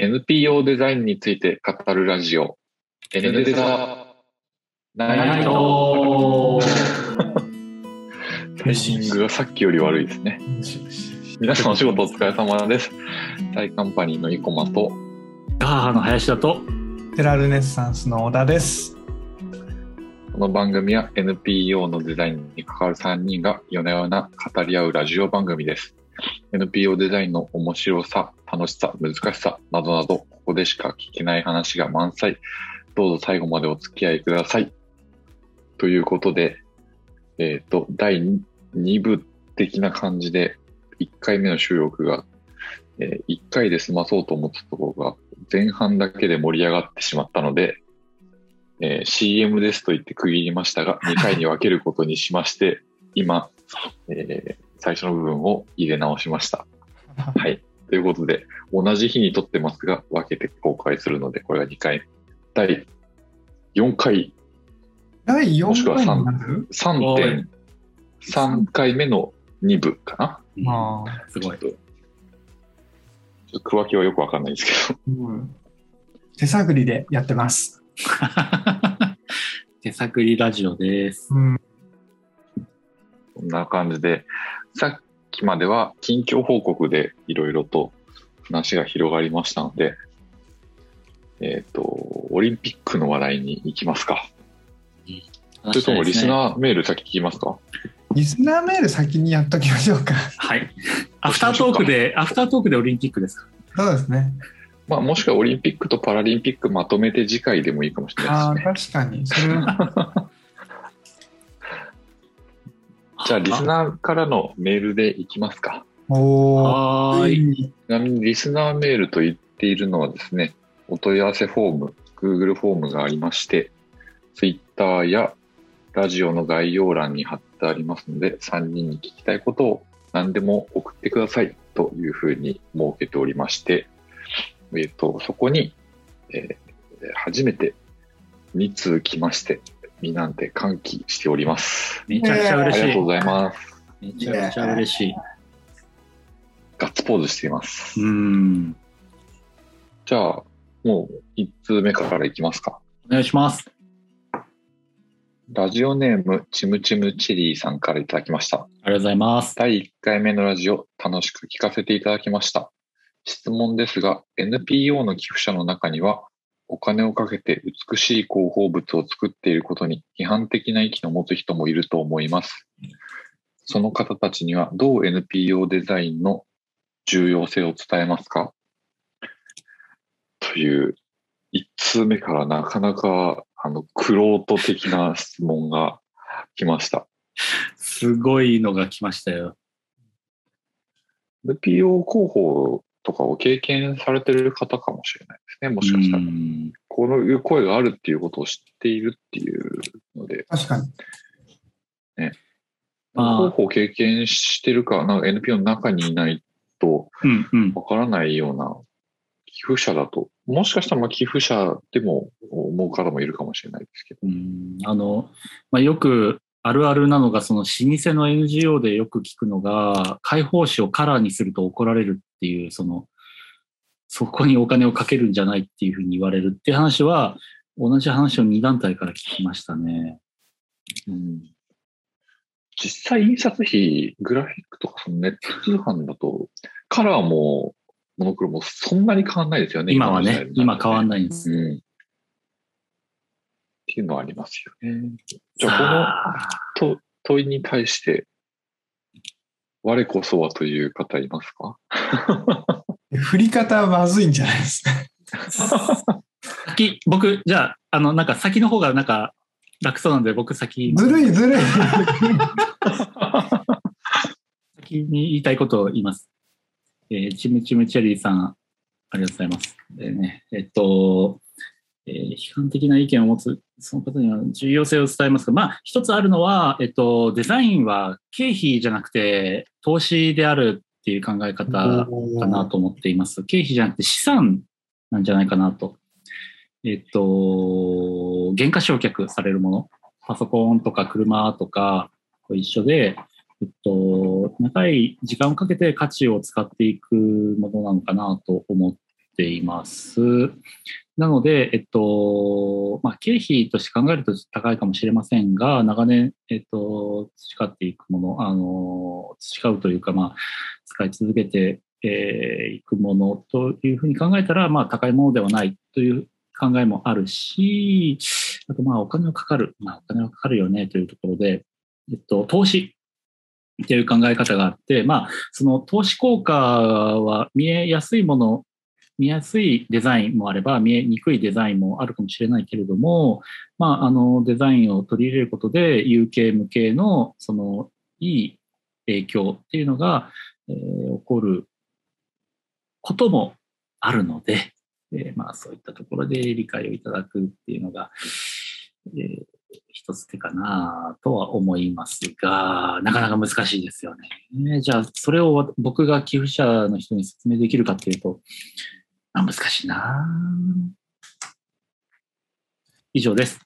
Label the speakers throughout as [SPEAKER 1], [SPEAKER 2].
[SPEAKER 1] NPO デザインについて語るラジオ。N デザナイト。タイミングがさっきより悪いですね。皆さんお仕事お疲れ様です。タイカンパニーの生駒と。
[SPEAKER 2] ガーハの林田と。
[SPEAKER 3] テラルネッサンスの小田です。
[SPEAKER 1] この番組は NPO のデザインに関わる3人が夜な夜な語り合うラジオ番組です NPO デザインの面白さ楽しさ難しさなどなどここでしか聞けない話が満載。どうぞ最後までお付き合いください。ということでえっ、と第2部的な感じで1回目の収録が、え1回で済まそうと思ったところが前半だけで盛り上がってしまったので、えー CM ですと言って区切りましたが、2回に分けることにしまして、今、えー最初の部分を入れ直しました。はい。ということで、同じ日に撮ってますが、分けて公開するので、これが2回。第4回、
[SPEAKER 3] 第
[SPEAKER 1] もしく
[SPEAKER 3] 4
[SPEAKER 1] は
[SPEAKER 3] 回になる
[SPEAKER 1] 3.3回目の2部かな？
[SPEAKER 3] まあ、
[SPEAKER 2] すごい。
[SPEAKER 1] ちょっと区分けはよくわかんないですけど。
[SPEAKER 3] うん手探りでやってます。
[SPEAKER 2] 手探りラジオです。
[SPEAKER 3] うん、
[SPEAKER 1] こんな感じで、さっきまでは近況報告でいろいろと話が広がりましたので、えっ、と、オリンピックの話題に行きますか。それともリス
[SPEAKER 2] ー
[SPEAKER 1] ナーメール先聞きますか？
[SPEAKER 3] リスナーメール先にやっときましょうか。
[SPEAKER 2] はい。アフタートークで、アフタートークでオリンピックですか？
[SPEAKER 3] そうですね。
[SPEAKER 1] まあ、もしくはオリンピックとパラリンピックまとめて次回でもいいかもしれ
[SPEAKER 3] ああ、
[SPEAKER 1] ないですね。
[SPEAKER 3] 確かに。それは、
[SPEAKER 1] じゃあ、リスナーからのメールでいきますか。
[SPEAKER 3] おー。
[SPEAKER 2] は。い。
[SPEAKER 1] ちなみにリスナーメールと言っているのはですね、お問い合わせフォーム、Google フォームがありまして、Twitter やラジオの概要欄に貼ってありますので、3人に聞きたいことを何でも送ってくださいというふうに設けておりまして、えっ、と、そこに、えー初めて2通来まして、みんなで歓喜しております。
[SPEAKER 2] めちゃくちゃ嬉しい。
[SPEAKER 1] ありがとうございます。
[SPEAKER 2] めちゃくちゃ嬉しい。
[SPEAKER 1] ガッツポーズしています。
[SPEAKER 2] うん。
[SPEAKER 1] じゃあ、もう1通目からいきますか。
[SPEAKER 2] お願いします。
[SPEAKER 1] ラジオネーム、ちむちむチリーさんからいただきました。
[SPEAKER 2] ありがとうございます。
[SPEAKER 1] 第1回目のラジオ、楽しく聞かせていただきました。質問ですが、NPO の寄付者の中には、お金をかけて美しい広報物を作っていることに批判的な意見を持つ人もいると思います。その方たちにはどう NPO デザインの重要性を伝えますか？という、1通目からなかなか、あの、クロート的な質問が来ました。
[SPEAKER 2] すごいのが来ましたよ。
[SPEAKER 1] NPO 広報とかを経験されてる方かもしれないですね。もしかしたら
[SPEAKER 2] う。ん
[SPEAKER 1] こういう声があるっていうことを知っているっていうので、
[SPEAKER 3] 確かに。
[SPEAKER 2] まあ
[SPEAKER 1] 広報を経験してるか、なんか NPO の中にいないと。わからないような寄付者だと、もしかしたらまあ寄付者でも思う方もいるかもしれないですけど。
[SPEAKER 2] うんあの、まあ、よくあるあるなのが、その老舗の NGO でよく聞くのが、解放誌をカラーにすると怒られるっていう、その、そこにお金をかけるんじゃないっていうふうに言われるって話は、同じ話を2団体から聞きましたね。
[SPEAKER 1] うん実際印刷費、グラフィックとかそのネット通販だと、カラーもモノクロもそんなに変わんないですよね。
[SPEAKER 2] 今はね、今変わん
[SPEAKER 1] ない。
[SPEAKER 2] んです。
[SPEAKER 1] うん。っていうのはありますよね。じゃ
[SPEAKER 2] さ
[SPEAKER 1] あ、
[SPEAKER 2] あ
[SPEAKER 1] このと問いに対して、我こそはという方いますか？
[SPEAKER 3] 振り方はまずいんじゃないですか。
[SPEAKER 2] 先、僕、じゃあ、あの、なんか先の方がなんか楽そうなんで、僕先、
[SPEAKER 3] ずるいずるい。
[SPEAKER 2] 先に言いたいことを言います。えーチムチムチェリーさん、ありがとうございます。えーね、えっと、えー批判的な意見を持つ、その方には重要性を伝えますが、まあ、一つあるのは、えっと、デザインは経費じゃなくて投資であるっていう考え方かなと思っています。経費じゃなくて資産なんじゃないかなと。えっと、原価償却されるもの、パソコンとか車とかと一緒で、えっと、長い時間をかけて価値を使っていくものなのかなと思っています。なので、えっと、まあ、経費として考えると高いかもしれませんが、長年、えっと、培っていくもの、あの、培うというか、まあ、使い続けてえーいくものというふうに考えたら、まあ、高いものではないという考えもあるし、あと、まあ、お金はかかる。まあ、お金はかかるよねというところで、えっと、投資っていう考え方があって、まあ、その投資効果は見えやすいもの、見やすいデザインもあれば、見えにくいデザインもあるかもしれないけれども、まあ、あの、デザインを取り入れることで、有形無形の、その、いい影響っていうのが、えー起こることもあるので、えーまあ、そういったところで理解をいただくっていうのが、えー一つ手かなとは思いますが、なかなか難しいですよね。じゃあ、それを僕が寄付者の人に説明できるかっていうと、あ難しいな。以上です。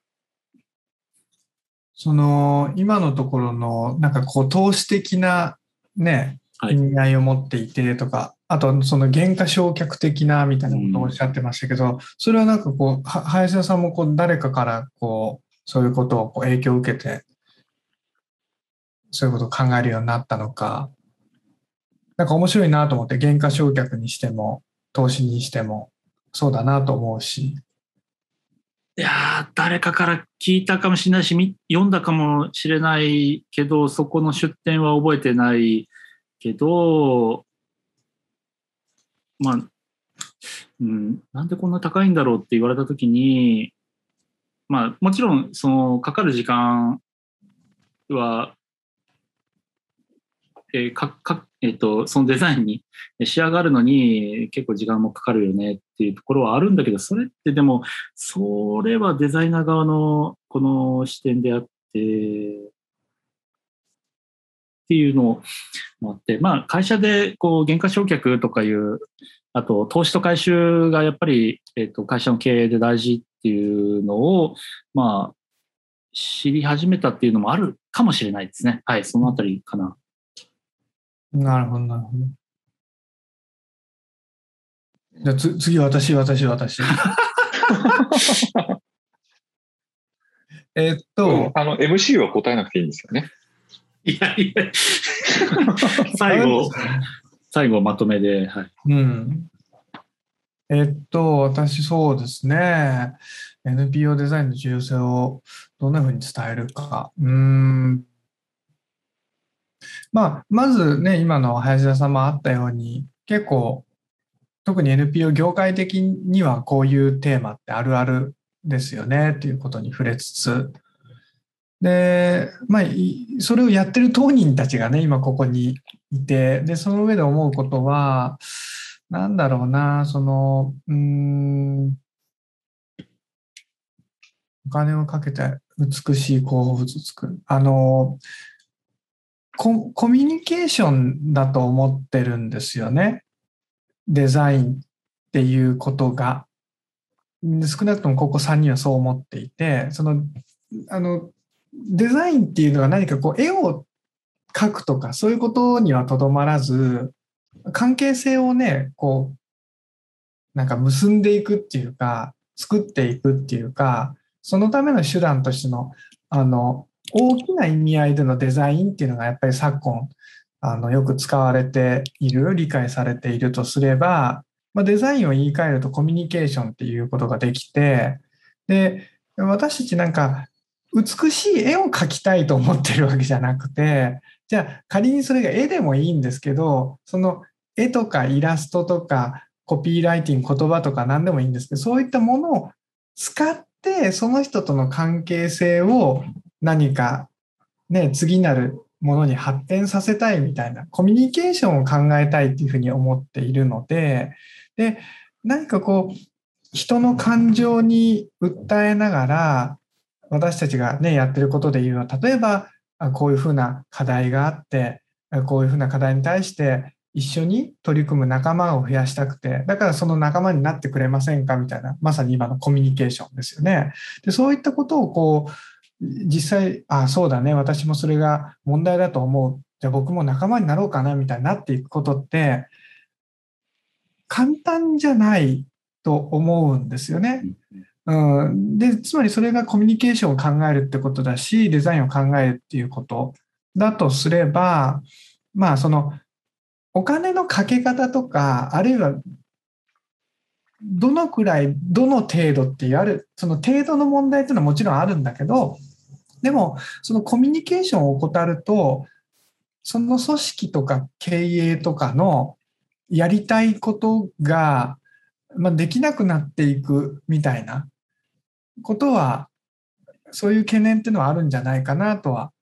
[SPEAKER 3] その、今のところの、なんかこう、投資的なね、
[SPEAKER 2] はい。
[SPEAKER 3] 意味合いを持っていてとか、あと、その原価償却的なみたいなことをおっしゃってましたけど、それはなんかこう、は林田さんもこう、誰かからこう、そういうことをこう影響を受けて、そういうことを考えるようになったのか、なんか面白いなと思って、原価償却にしても、投資にしても、そうだなと思うし、
[SPEAKER 2] いや誰かから聞いたかもしれないし、読んだかもしれないけど、そこの出典は覚えてないけど、まあ、うん、なんでこんな高いんだろうって言われたときに、まあ、もちろん、その、かかる時間は、えーかかえっとそのデザインに仕上がるのに結構時間もかかるよねっていうところはあるんだけど、それってでも、それはデザイナー側のこの視点であって、っていうのもあって、まあ会社でこう原価償却とかいう、あと投資と回収がやっぱり、えっと会社の経営で大事っていうのを、まあ知り始めたっていうのもあるかもしれないですね。はい、そのあたりかな。
[SPEAKER 3] なるほど、なるほど。じゃあつ次、私、私、私。えっと、
[SPEAKER 1] あの、MC は答えなくていいんですよね。
[SPEAKER 2] いやいや、最後、最後まとめで、はい。
[SPEAKER 3] うん。えっと、私、そうですね。NPO デザインの重要性をどんなふうに伝えるか。うーん。まあ、まずね、今の林田さんもあったように、結構、特に NPO 業界的にはこういうテーマってあるあるですよね、っていうことに触れつつ、で、まあ、それをやってる当人たちがね、今ここにいて、で、その上で思うことは、なんだろうな、その、うん、お金をかけて美しい広報物を作る。あの、ココミュニケーションだと思ってるんですよね。デザインっていうことが。少なくともここ3人はそう思っていて、その、あの、デザインっていうのは何かこう絵を描くとかそういうことにはとどまらず、関係性をね、こう、なんか結んでいくっていうか、作っていくっていうか、そのための手段としての、あの、大きな意味合いでのデザインっていうのがやっぱり昨今、あの、よく使われている、理解されているとすれば、まあ、デザインを言い換えるとコミュニケーションっていうことができて、で、私たちなんか、美しい絵を描きたいと思ってるわけじゃなくて、じゃあ仮にそれが絵でもいいんですけど、その絵とかイラストとかコピーライティング、言葉とか何でもいいんですけど、そういったものを使って、その人との関係性を何かね、次なるものに発展させたいみたいな、コミュニケーションを考えたいっていうふうに思っているので、で、何かこう、人の感情に訴えながら、私たちがね、やってることで言うのは、例えば、こういうふうな課題があって、こういうふうな課題に対して一緒に取り組む仲間を増やしたくて、だからその仲間になってくれませんかみたいな、まさに今のコミュニケーションですよね。で、そういったことをこう、実際、あ、そうだね、私もそれが問題だと思う。じゃあ僕も仲間になろうかな、みたいになっていくことって、簡単じゃないと思うんですよね。うん、で、つまりそれがコミュニケーションを考えるってことだし、デザインを考えるっていうことだとすれば、まあそのお金のかけ方とか、あるいはどのくらい、どの程度っていうある、その程度の問題っていうのはもちろんあるんだけど、でもそのコミュニケーションを怠ると、その組織とか経営とかのやりたいことが、まあ、できなくなっていくみたいなことは、そういう懸念っていうのはあるんじゃないかなとは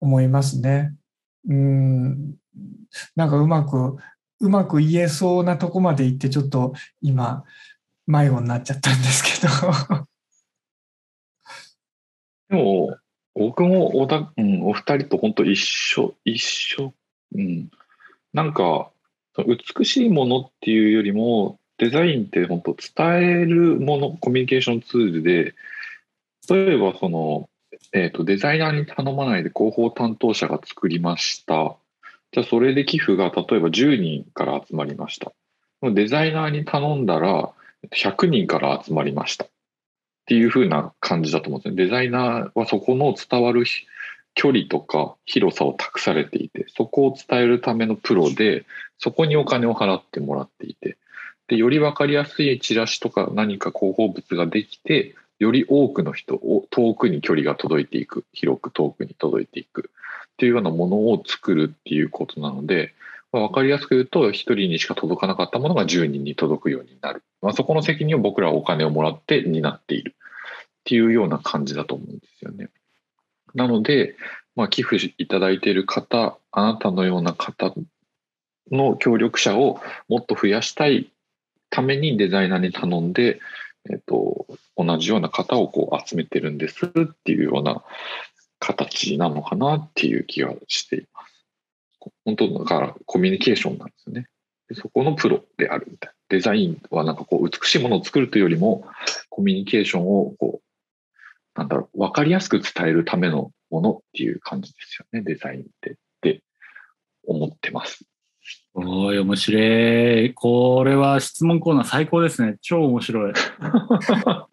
[SPEAKER 3] 思いますね。うん、なんかうまく、うまく言えそうなとこまで行って、ちょっと今、迷子になっちゃったんですけど。
[SPEAKER 1] でも、僕もおだ、うん、お二人と本当一緒、一緒。うん。なんか、美しいものっていうよりも、デザインって本当伝えるもの、コミュニケーションツールで、例えばその、えっ、と、デザイナーに頼まないで広報担当者が作りました。じゃあそれで寄付が例えば10人から集まりました。デザイナーに頼んだら100人から集まりました。っていう風な感じだと思うんですね。デザイナーはそこの伝わる距離とか広さを託されていて、そこを伝えるためのプロで、そこにお金を払ってもらっていて、で、より分かりやすいチラシとか何か広報物ができて、より多くの人を遠くに距離が届いていく、広く遠くに届いていくっていうようなものを作るっていうことなので、まあ、分かりやすく言うと、1人にしか届かなかったものが10人に届くようになる。まあ、そこの責任を僕らはお金をもらって担っているっていうような感じだと思うんですよね。なので、まあ、寄付いただいている方、あなたのような方の協力者をもっと増やしたいためにデザイナーに頼んで、えっと、同じような方をこう集めてるんですっていうような形なのかなっていう気がしています。本当だからコミュニケーションなんですよね。でそこのプロであるみたいな。デザインはなんかこう美しいものを作るというよりもコミュニケーションをこう、なんだろう、わかりやすく伝えるためのものっていう感じですよね、デザインってって思ってます。
[SPEAKER 2] おい、面白い。これは質問コーナー最高ですね。超面白い。あ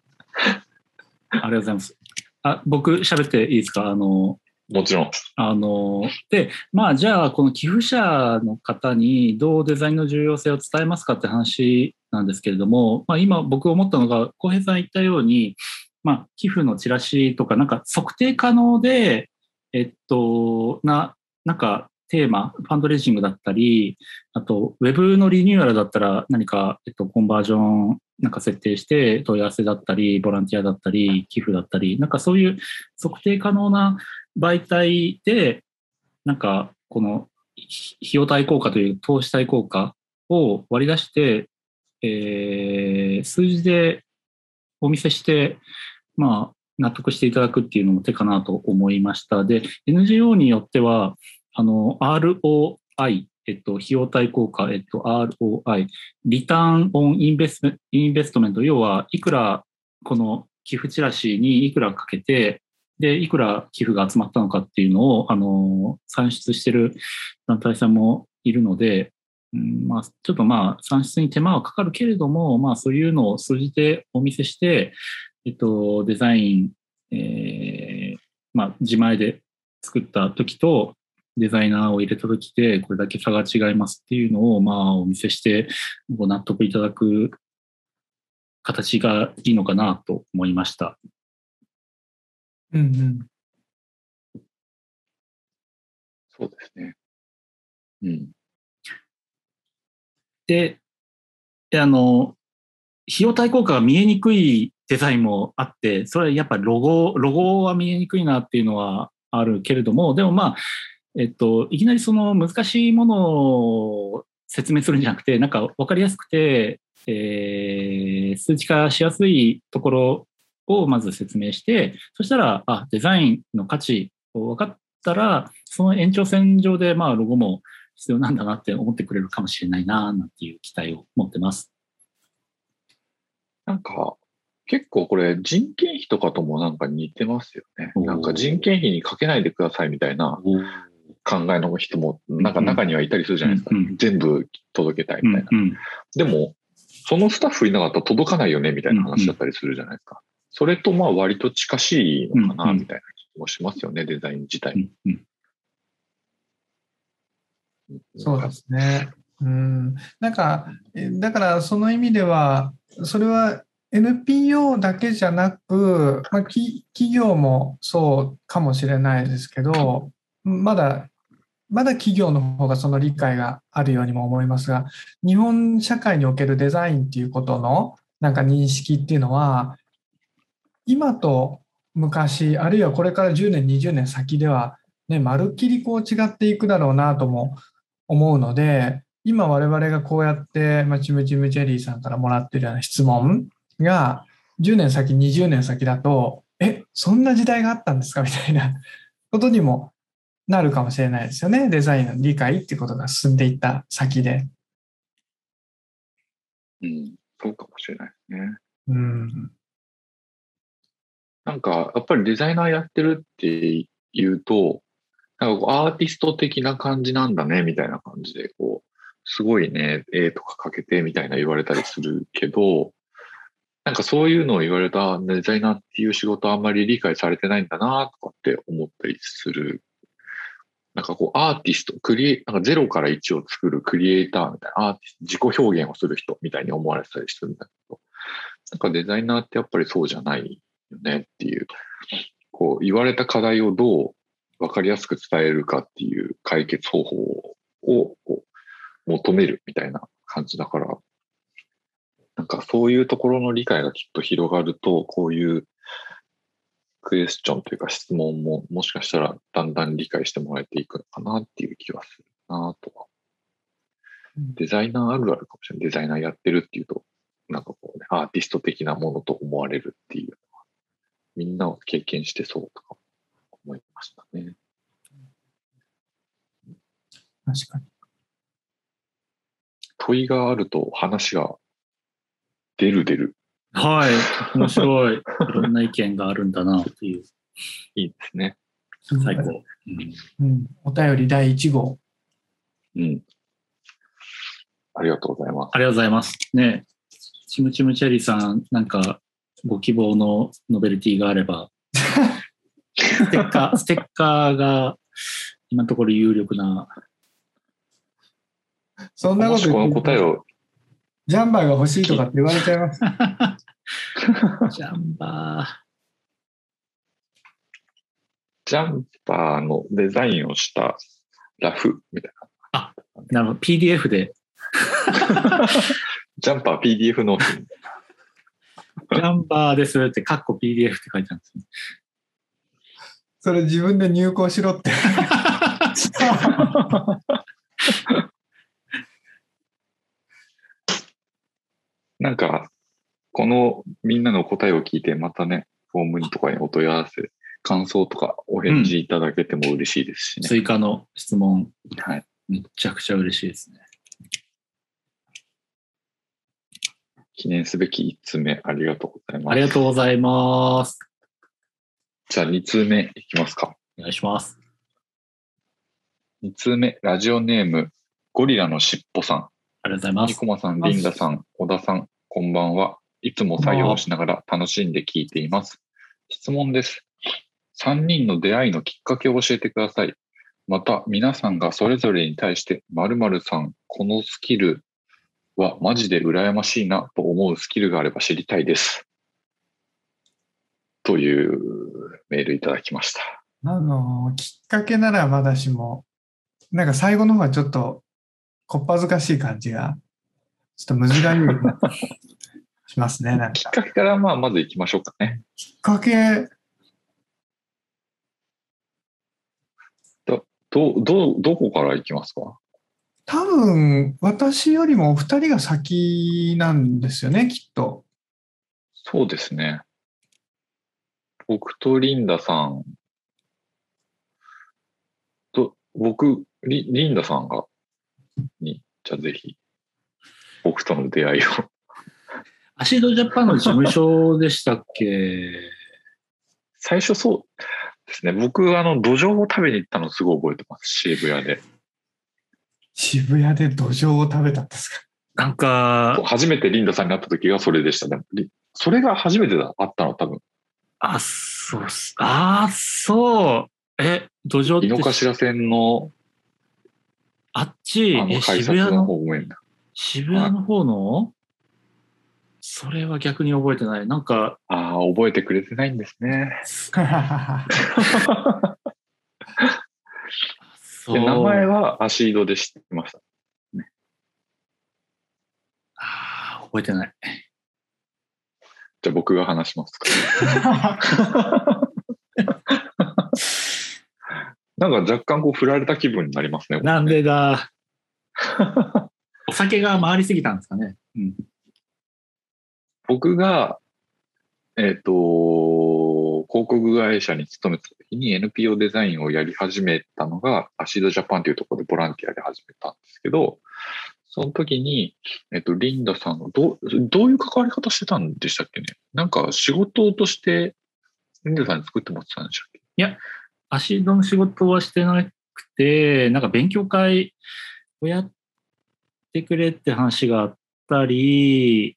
[SPEAKER 2] りがとうございます。あ、僕喋っていいですか？あの、
[SPEAKER 1] もちろん。
[SPEAKER 2] あの、で、まあ、じゃあ、この寄付者の方にどうデザインの重要性を伝えますかって話なんですけれども、まあ、今僕思ったのが、浩平さん言ったように、まあ、寄付のチラシとか、なんか測定可能で、えっと、な、なんかテーマ、ファンドレイジングだったり、あと、ウェブのリニューアルだったら何か、えっと、コンバージョンなんか設定して問い合わせだったり、ボランティアだったり、寄付だったり、なんかそういう測定可能な媒体で、なんか、この費用対効果という投資対効果を割り出して、えー、数字でお見せして、まあ、納得していただくっていうのも手かなと思いました。で、NGO によっては、あの、ROI、えっと、費用対効果、えっと、ROI、リターンオンインベスメインベストメント、要はいくらこの寄付チラシにいくらかけて、で、いくら寄付が集まったのかっていうのを、あの、算出してる団体さんもいるので、うん、まあ、ちょっとまあ、算出に手間はかかるけれども、まあ、そういうのを数字でお見せして、えっと、デザイン、えー、まあ、自前で作った時と、デザイナーを入れた時で、これだけ差が違いますっていうのを、まあ、お見せして、ご納得いただく形がいいのかなと思いました。
[SPEAKER 3] うんうん。
[SPEAKER 1] そうですね。うん。
[SPEAKER 2] で、であの、費用対効果が見えにくいデザインもあって、それはやっぱロゴ、ロゴは見えにくいなっていうのはあるけれども、でもまあ、えっと、いきなりその難しいものを説明するんじゃなくて、なんか分かりやすくて、えー、数値化しやすいところをまず説明して、そしたら、あ、デザインの価値を分かったら、その延長線上で、まあ、ロゴも必要なんだなって思ってくれるかもしれないな、なんていう期待を持ってます。
[SPEAKER 1] なんか、結構これ人件費とかともなんか似てますよね。なんか人件費にかけないでくださいみたいな考えの人も、なんか中にはいたりするじゃないですか。
[SPEAKER 2] うんうん
[SPEAKER 1] 全部届けたいみたいな。
[SPEAKER 2] うんうん
[SPEAKER 1] でも、そのスタッフいなかったら届かないよねみたいな話だったりするじゃないですか。それとまあ割と近しいのかな
[SPEAKER 2] うんうん
[SPEAKER 1] みたいな気もしますよね、デザイン自体。
[SPEAKER 2] うんうん
[SPEAKER 3] そうですね。うん、なんか、えだからその意味では、それは NPO だけじゃなく、まあ、き企業もそうかもしれないですけど、まだ、まだ企業の方がその理解があるようにも思いますが、日本社会におけるデザインっていうことのなんか認識っていうのは、今と昔、あるいはこれから10年、20年先では、ね、まるっきりこう違っていくだろうなとも思うので、今我々がこうやって、まあ、チムチムチェリーさんからもらってるような質問が、10年先、20年先だと、え、そんな時代があったんですか？みたいなことにもなるかもしれないですよね。デザインの理解っていうことが進んでいった先で。
[SPEAKER 1] うん、そうかもしれないですね。
[SPEAKER 3] うん。
[SPEAKER 1] なんか、やっぱりデザイナーやってるっていうと、なんかこうアーティスト的な感じなんだね、みたいな感じで、こう、すごいね、絵とか描けてみたいな言われたりするけど、なんかそういうのを言われたデザイナーっていう仕事あんまり理解されてないんだな、とかって思ったりする。なんかこうアーティスト、クリエ、なんかゼロから1を作るクリエイターみたいな、アーティスト、自己表現をする人みたいに思われてたりするんだけど、なんかデザイナーってやっぱりそうじゃないよねっていう、こう言われた課題をどう分かりやすく伝えるかっていう解決方法をこう求めるみたいな感じだから、なんかそういうところの理解がきっと広がると、こういうクエスチョンというか質問ももしかしたらだんだん理解してもらえていくのかなっていう気はするなとは。デザイナーあるあるかもしれない。デザイナーやってるっていうと、なんかこうね、アーティスト的なものと思われるっていうみんなを経験してそうとか思いましたね。
[SPEAKER 3] 確かに。
[SPEAKER 1] 問いがあると話が出る出る。
[SPEAKER 2] はい。面白い。いろんな意見があるんだなっていう。
[SPEAKER 1] いいですね。
[SPEAKER 2] 最高。うん
[SPEAKER 3] うん。お便り第1号。
[SPEAKER 1] うん。ありがとうございます。
[SPEAKER 2] ありがとうございます。ねチムチムチェリーさん、なんか、ご希望のノベルティがあれば、ステッカー、ステッカーが、今のところ有力な、
[SPEAKER 3] そんな
[SPEAKER 1] この
[SPEAKER 3] こと言って
[SPEAKER 1] 答えを、
[SPEAKER 3] ジャンバーが欲しいとかって言われちゃいます。
[SPEAKER 2] ジャンバ
[SPEAKER 1] ジャンパーのデザインをしたラフみたい
[SPEAKER 2] ー。なるほど。PDF で、
[SPEAKER 1] な。ジャンパー PDF ノート。
[SPEAKER 2] ジャンバーですって、カッコ PDF って書いてあるんですね。
[SPEAKER 3] それ自分で入稿しろって。
[SPEAKER 1] なんか、このみんなの答えを聞いて、またね、フォームにとかにお問い合わせ、感想とかお返事いただけても嬉しいですしね。
[SPEAKER 2] 追加の質問、
[SPEAKER 1] はい。
[SPEAKER 2] めちゃくちゃ嬉しいですね。
[SPEAKER 1] 記念すべき1通目、ありがとうございます。
[SPEAKER 2] ありがとうございます。
[SPEAKER 1] じゃあ2通目いきますか。
[SPEAKER 2] お願いします。
[SPEAKER 1] 2通目、ラジオネーム、ゴリラのしっぽさん。
[SPEAKER 2] ありがとうございます。
[SPEAKER 1] ニコマさん、リンダさん、小田さん、こんばんは。いつも作業をしながら楽しんで聞いています。質問です。3人の出会いのきっかけを教えてください。また、皆さんがそれぞれに対して、〇〇さん、このスキルはマジで羨ましいなと思うスキルがあれば知りたいです。というメールいただきました。
[SPEAKER 3] あの、きっかけならまだしも、なんか最後の方はちょっと、こっぱずかしい感じが、ちょっと難しいしますね、なんか。
[SPEAKER 1] きっかけからまあまず行きましょうかね。
[SPEAKER 3] きっかけ、
[SPEAKER 1] ど、ど、どこから行きますか？
[SPEAKER 3] 多分、私よりもお二人が先なんですよね、きっと。
[SPEAKER 1] そうですね。僕とリンダさんと、僕、リリンダさんが、に、じゃあぜひ、僕との出会いを。
[SPEAKER 2] アシードジャパンの事務所でしたっけ？
[SPEAKER 1] 最初そう、ですね。僕、あの、土壌を食べに行ったのすごい覚えてます。渋谷で。
[SPEAKER 3] 渋谷で土壌を食べたんですか？
[SPEAKER 2] なんか、
[SPEAKER 1] 初めてリンダさんに会った時がそれでしたね。りそれが初めてだ、会ったの多分。
[SPEAKER 2] あ、そうっす。あ、そう。え、土壌って
[SPEAKER 1] 井の頭線の
[SPEAKER 2] あっち、
[SPEAKER 1] あの
[SPEAKER 2] え、
[SPEAKER 1] 改札の
[SPEAKER 2] 渋谷の、
[SPEAKER 1] 方面だ。
[SPEAKER 2] 渋谷の方の？それは逆に覚えてない。なんか、
[SPEAKER 1] ああ、覚えてくれてないんですね。名前は足色で知ってました。
[SPEAKER 2] あー覚えてない。
[SPEAKER 1] じゃあ僕が話しますか。なんか若干こう振られた気分になりますね。
[SPEAKER 2] なんでだ。お酒が回りすぎたんですかね。うん。
[SPEAKER 1] 僕が、えっ、と、広告会社に勤めてた時に NPO デザインをやり始めたのが、アシードジャパンというところでボランティアで始めたんですけど、その時に、えっ、と、リンダさんがどう、どういう関わり方してたんでしたっけね？なんか仕事として、リンダさんに作ってもらってたんでしたっけ？
[SPEAKER 2] 足の仕事はしてなくて、なんか勉強会をやってくれって話があったり、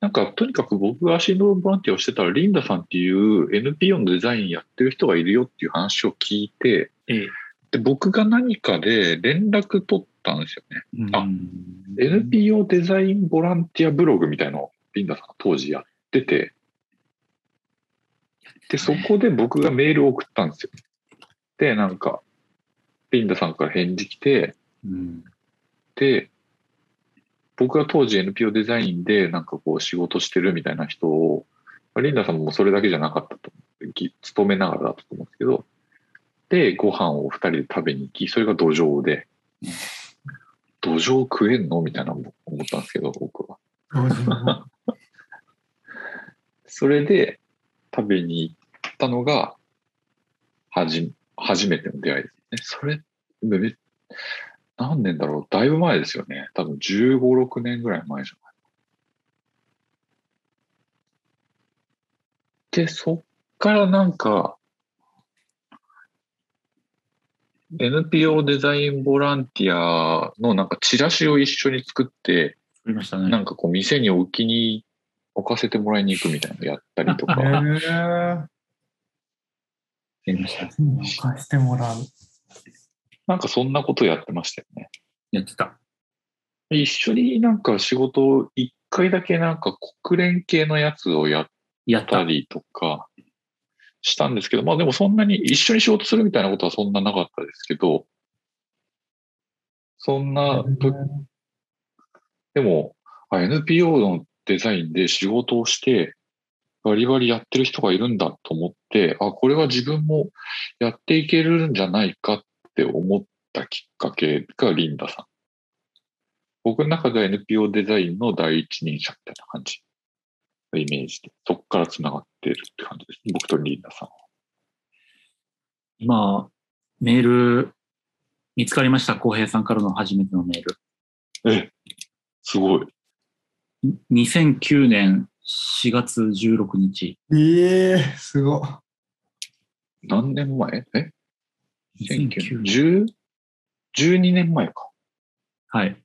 [SPEAKER 1] なんか、とにかく僕が足のボランティアをしてたら、リンダさんっていう NPO のデザインやってる人がいるよっていう話を聞いて、
[SPEAKER 2] ええ
[SPEAKER 1] で、僕が何かで連絡取ったんですよね。
[SPEAKER 2] うん
[SPEAKER 1] あ NPO デザインボランティアブログみたいのをリンダさんが当時やってて、で、そこで僕がメールを送ったんですよ。で、なんか、リンダさんから返事来て、
[SPEAKER 2] うん
[SPEAKER 1] で、僕が当時 NPO デザインでなんかこう仕事してるみたいな人を、まあリンダさんもそれだけじゃなかったと思う。ぎ勤めながらだったと思うんですけど、で、ご飯を二人で食べに行き、それが土壌で、土壌食えんの？みたいなの思ったんですけど、僕は。それで食べに行ったのが、はじ、初めての出会いですね。それ、め何年だろう？だいぶ前ですよね。多分15、6年ぐらい前じゃない。で、そっからなんか、NPO デザインボランティアのなんかチラシを一緒に作って、
[SPEAKER 2] 作りましたね。
[SPEAKER 1] なんかこう店に置きに置かせてもらいに行くみたいなのやったりとか、
[SPEAKER 3] へえ
[SPEAKER 2] やりました。
[SPEAKER 3] 貸してもらう。
[SPEAKER 1] なんかそんなことやってましたよね。
[SPEAKER 2] やってた。
[SPEAKER 1] 一緒になんか仕事を一回だけなんか国連系のやつをやっ
[SPEAKER 2] たた。
[SPEAKER 1] りとかしたんですけど、まあでもそんなに一緒に仕事するみたいなことはそんななかったですけど、そんな時でも、あ NPO のデザインで仕事をして、バリバリやってる人がいるんだと思って、あ、これは自分もやっていけるんじゃないかって思ったきっかけがリンダさん。僕の中では NPO デザインの第一人者みたいな感じのイメージで、そこから繋がってるって感じです。僕とリンダさんは。
[SPEAKER 2] 今、メール、見つかりました？浩平さんからの初めてのメール。
[SPEAKER 1] え、すごい。
[SPEAKER 2] 2009年4月16日。
[SPEAKER 3] ええすごい。
[SPEAKER 1] 何年前？え？
[SPEAKER 2] 2009
[SPEAKER 1] ?2009 10 12年前か。
[SPEAKER 2] はい。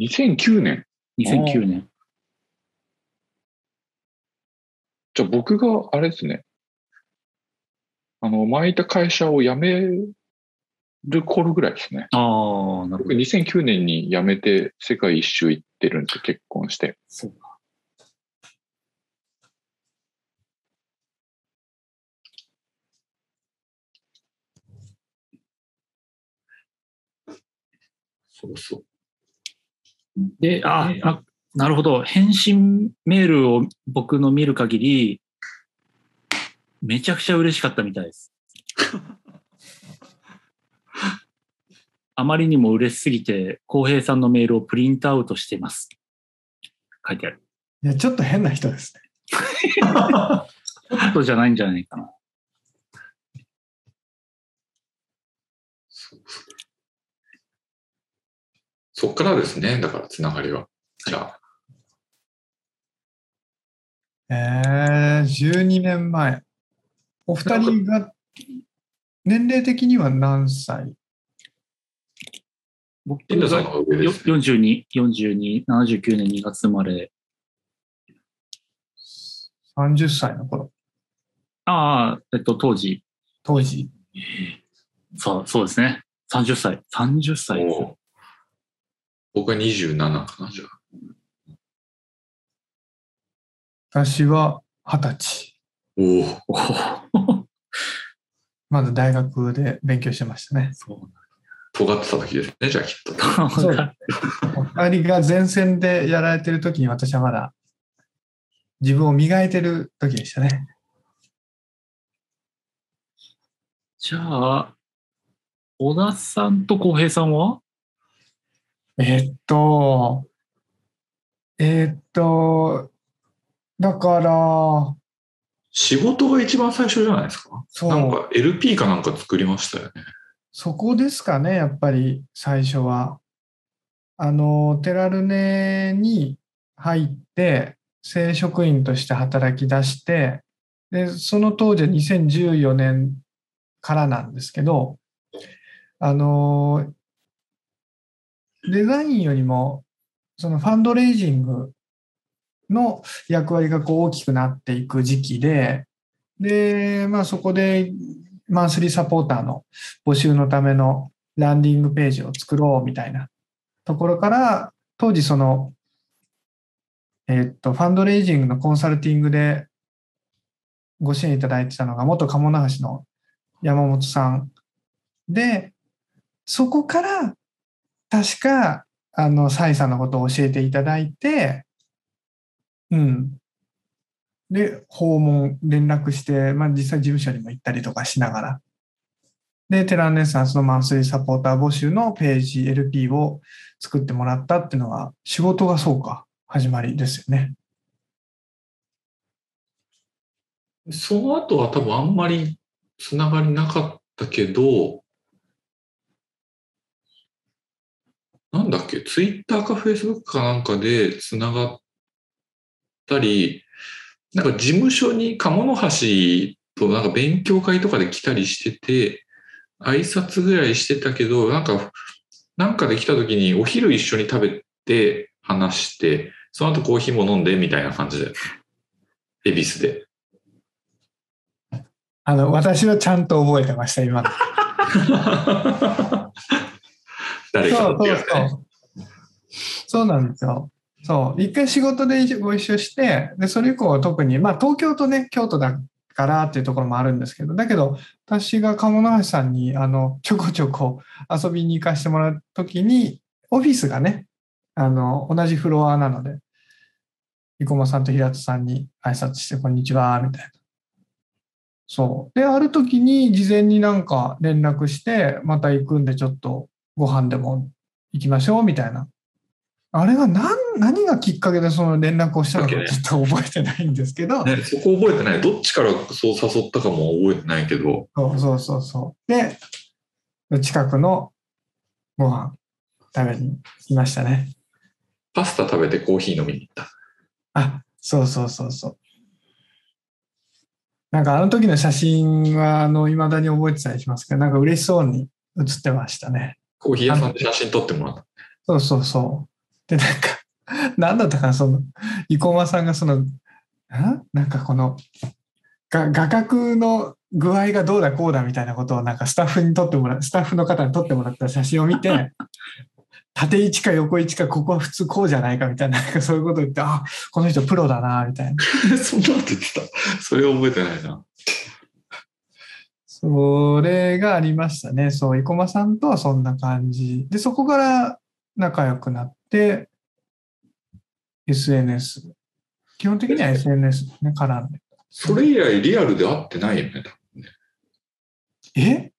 [SPEAKER 1] 2009年。
[SPEAKER 2] 2009年。
[SPEAKER 1] じゃあ僕があれですね。あの、前いた会社を辞める頃ぐらいですね。
[SPEAKER 2] ああ、なるほ
[SPEAKER 1] 僕
[SPEAKER 2] ど。
[SPEAKER 1] 2009年に辞めて世界一周行ってるんで結婚して。
[SPEAKER 2] そうか。
[SPEAKER 1] そうそう。
[SPEAKER 2] で、あ、あなるほど。返信メールを僕の見る限り、めちゃくちゃ嬉しかったみたいです。あまりにも嬉しすぎて、浩平さんのメールをプリントアウトしてます。書いてある。
[SPEAKER 3] いや、ちょっと変な人ですね。
[SPEAKER 2] ちょっとじゃないんじゃないかな。
[SPEAKER 1] そうそうそっからですね、だからつながりは。じゃあ、
[SPEAKER 3] ええ12年前。お二人が、年齢的には何歳？
[SPEAKER 2] 僕が
[SPEAKER 1] の方が上
[SPEAKER 2] よ
[SPEAKER 1] ですね。
[SPEAKER 2] 42、42、79年2月生まれ。
[SPEAKER 3] ?30 歳の頃、
[SPEAKER 2] ああ、えっと、当時、
[SPEAKER 3] 当時。
[SPEAKER 2] そう、そうですね。30歳。30歳です
[SPEAKER 1] 僕は27かな、じゃあ。
[SPEAKER 3] 私は20歳。
[SPEAKER 1] おお。
[SPEAKER 3] まだ大学で勉強してましたね。
[SPEAKER 2] そう
[SPEAKER 1] 尖ってた時ですね、じゃあきっと。
[SPEAKER 3] そう。お二人が前線でやられてる時に私はまだ自分を磨いてる時でしたね。
[SPEAKER 2] じゃあ、小田さんと浩平さんは？
[SPEAKER 3] えっと、えっと、だから、
[SPEAKER 1] 仕事が一番最初じゃないですか？
[SPEAKER 3] そう、
[SPEAKER 1] なんか LP かなんか作りましたよね。
[SPEAKER 3] そこですかね、やっぱり最初は。あの、テラルネに入って、正職員として働き出して、で、その当時は2014年からなんですけど、あの、デザインよりも、そのファンドレイジングの役割がこう大きくなっていく時期で、で、まあそこでマンスリーサポーターの募集のためのランディングページを作ろうみたいなところから、当時その、えっと、ファンドレイジングのコンサルティングでご支援いただいてたのが元鴨流しの山本さんで、そこから確か、あの、サイさんのことを教えていただいて、うん。で、訪問、連絡して、まあ実際事務所にも行ったりとかしながら。で、テランネッサンスのマンスリーサポーター募集のページ、LP を作ってもらったっていうのは、仕事がそうか、始まりですよね。
[SPEAKER 1] その後は多分あんまりつながりなかったけど、なんだっけ、ツイッターかフェイスブックかなんかでつながったり、なんか事務所に鴨の橋となんか勉強会とかで来たりしてて、挨拶ぐらいしてたけど、なんか、なんかで来た時にお昼一緒に食べて話して、その後コーヒーも飲んでみたいな感じで、恵比寿で。
[SPEAKER 3] あの、私はちゃんと覚えてました、今の。
[SPEAKER 1] 誰か
[SPEAKER 3] そうそう。そう。なんですよ。そう。一回仕事でご一緒して、で、それ以降は特に、まあ東京とね、京都だからっていうところもあるんですけど、だけど、私が鴨橋さんに、あの、ちょこちょこ遊びに行かせてもらうときに、オフィスがね、あの、同じフロアなので、生駒さんと平田さんに挨拶して、こんにちは、みたいな。そう。で、ある時に事前になんか連絡して、また行くんでちょっとご飯でも行きましょう、みたいな。あれが何、何がきっかけでその連絡をしたのかちょっと覚えてないんですけど、
[SPEAKER 1] ね、そこ覚えてない。どっちからそう誘ったかも覚えてないけど、
[SPEAKER 3] そうそうそうそう。で、近くのご飯食べに来ましたね。
[SPEAKER 1] パスタ食べてコーヒー飲みに行った。
[SPEAKER 3] あ、そうそうそうそう。なんかあの時の写真は、あの、未だに覚えてたりしますけど、なんか嬉しそうに写ってましたね。
[SPEAKER 1] コーヒー屋さんで写真撮ってもらった。
[SPEAKER 3] そうそうそう。で、なんか、なんだったかな、その、生駒さんがその、んなんかこの、が画角の具合がどうだこうだみたいなことをなんかスタッフに撮ってもらう、スタッフの方に撮ってもらった写真を見て、縦位置か横位置かここは普通こうじゃないかみたいな、なんかそういうことを言って、あ、この人プロだな、みたいな。
[SPEAKER 1] そんなこと言ってた。それ覚えてないな。
[SPEAKER 3] それがありましたね。そう、生駒さんとはそんな感じ。で、そこから仲良くなって、SNS。基本的には SNS ですね、絡んで。
[SPEAKER 1] それ以来リアルで会ってないよね。多分ね
[SPEAKER 3] え？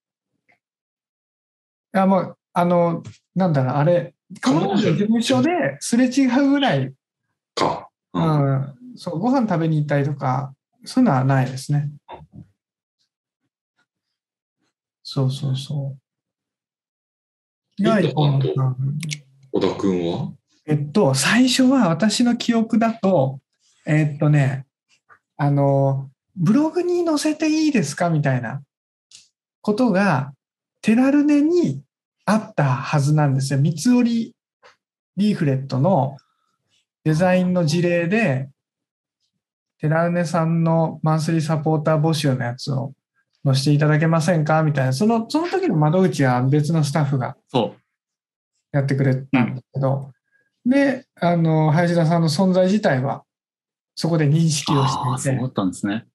[SPEAKER 3] いや、もう、あの、なんだろう、あれ、
[SPEAKER 1] 彼女
[SPEAKER 3] の事務所ですれ違うぐらい、
[SPEAKER 1] か。
[SPEAKER 3] う
[SPEAKER 1] うん
[SPEAKER 3] ん、そう、ご飯食べに行ったりとか、そういうのはないですね。そうそうそう。
[SPEAKER 1] 小田くんは？
[SPEAKER 3] えっと、最初は私の記憶だと、えっとね、あの、ブログに載せていいですかみたいなことが、テラルネにあったはずなんですよ。三つ折りリーフレットのデザインの事例で、テラルネさんのマンスリーサポーター募集のやつを載せていただけませんか？みたいな、その、その時の窓口は別のスタッフが
[SPEAKER 2] そう。
[SPEAKER 3] やってくれたんだけど、で、あの、林田さんの存在自体は、そこで認識をしていて。
[SPEAKER 2] そうだ、ったんですね。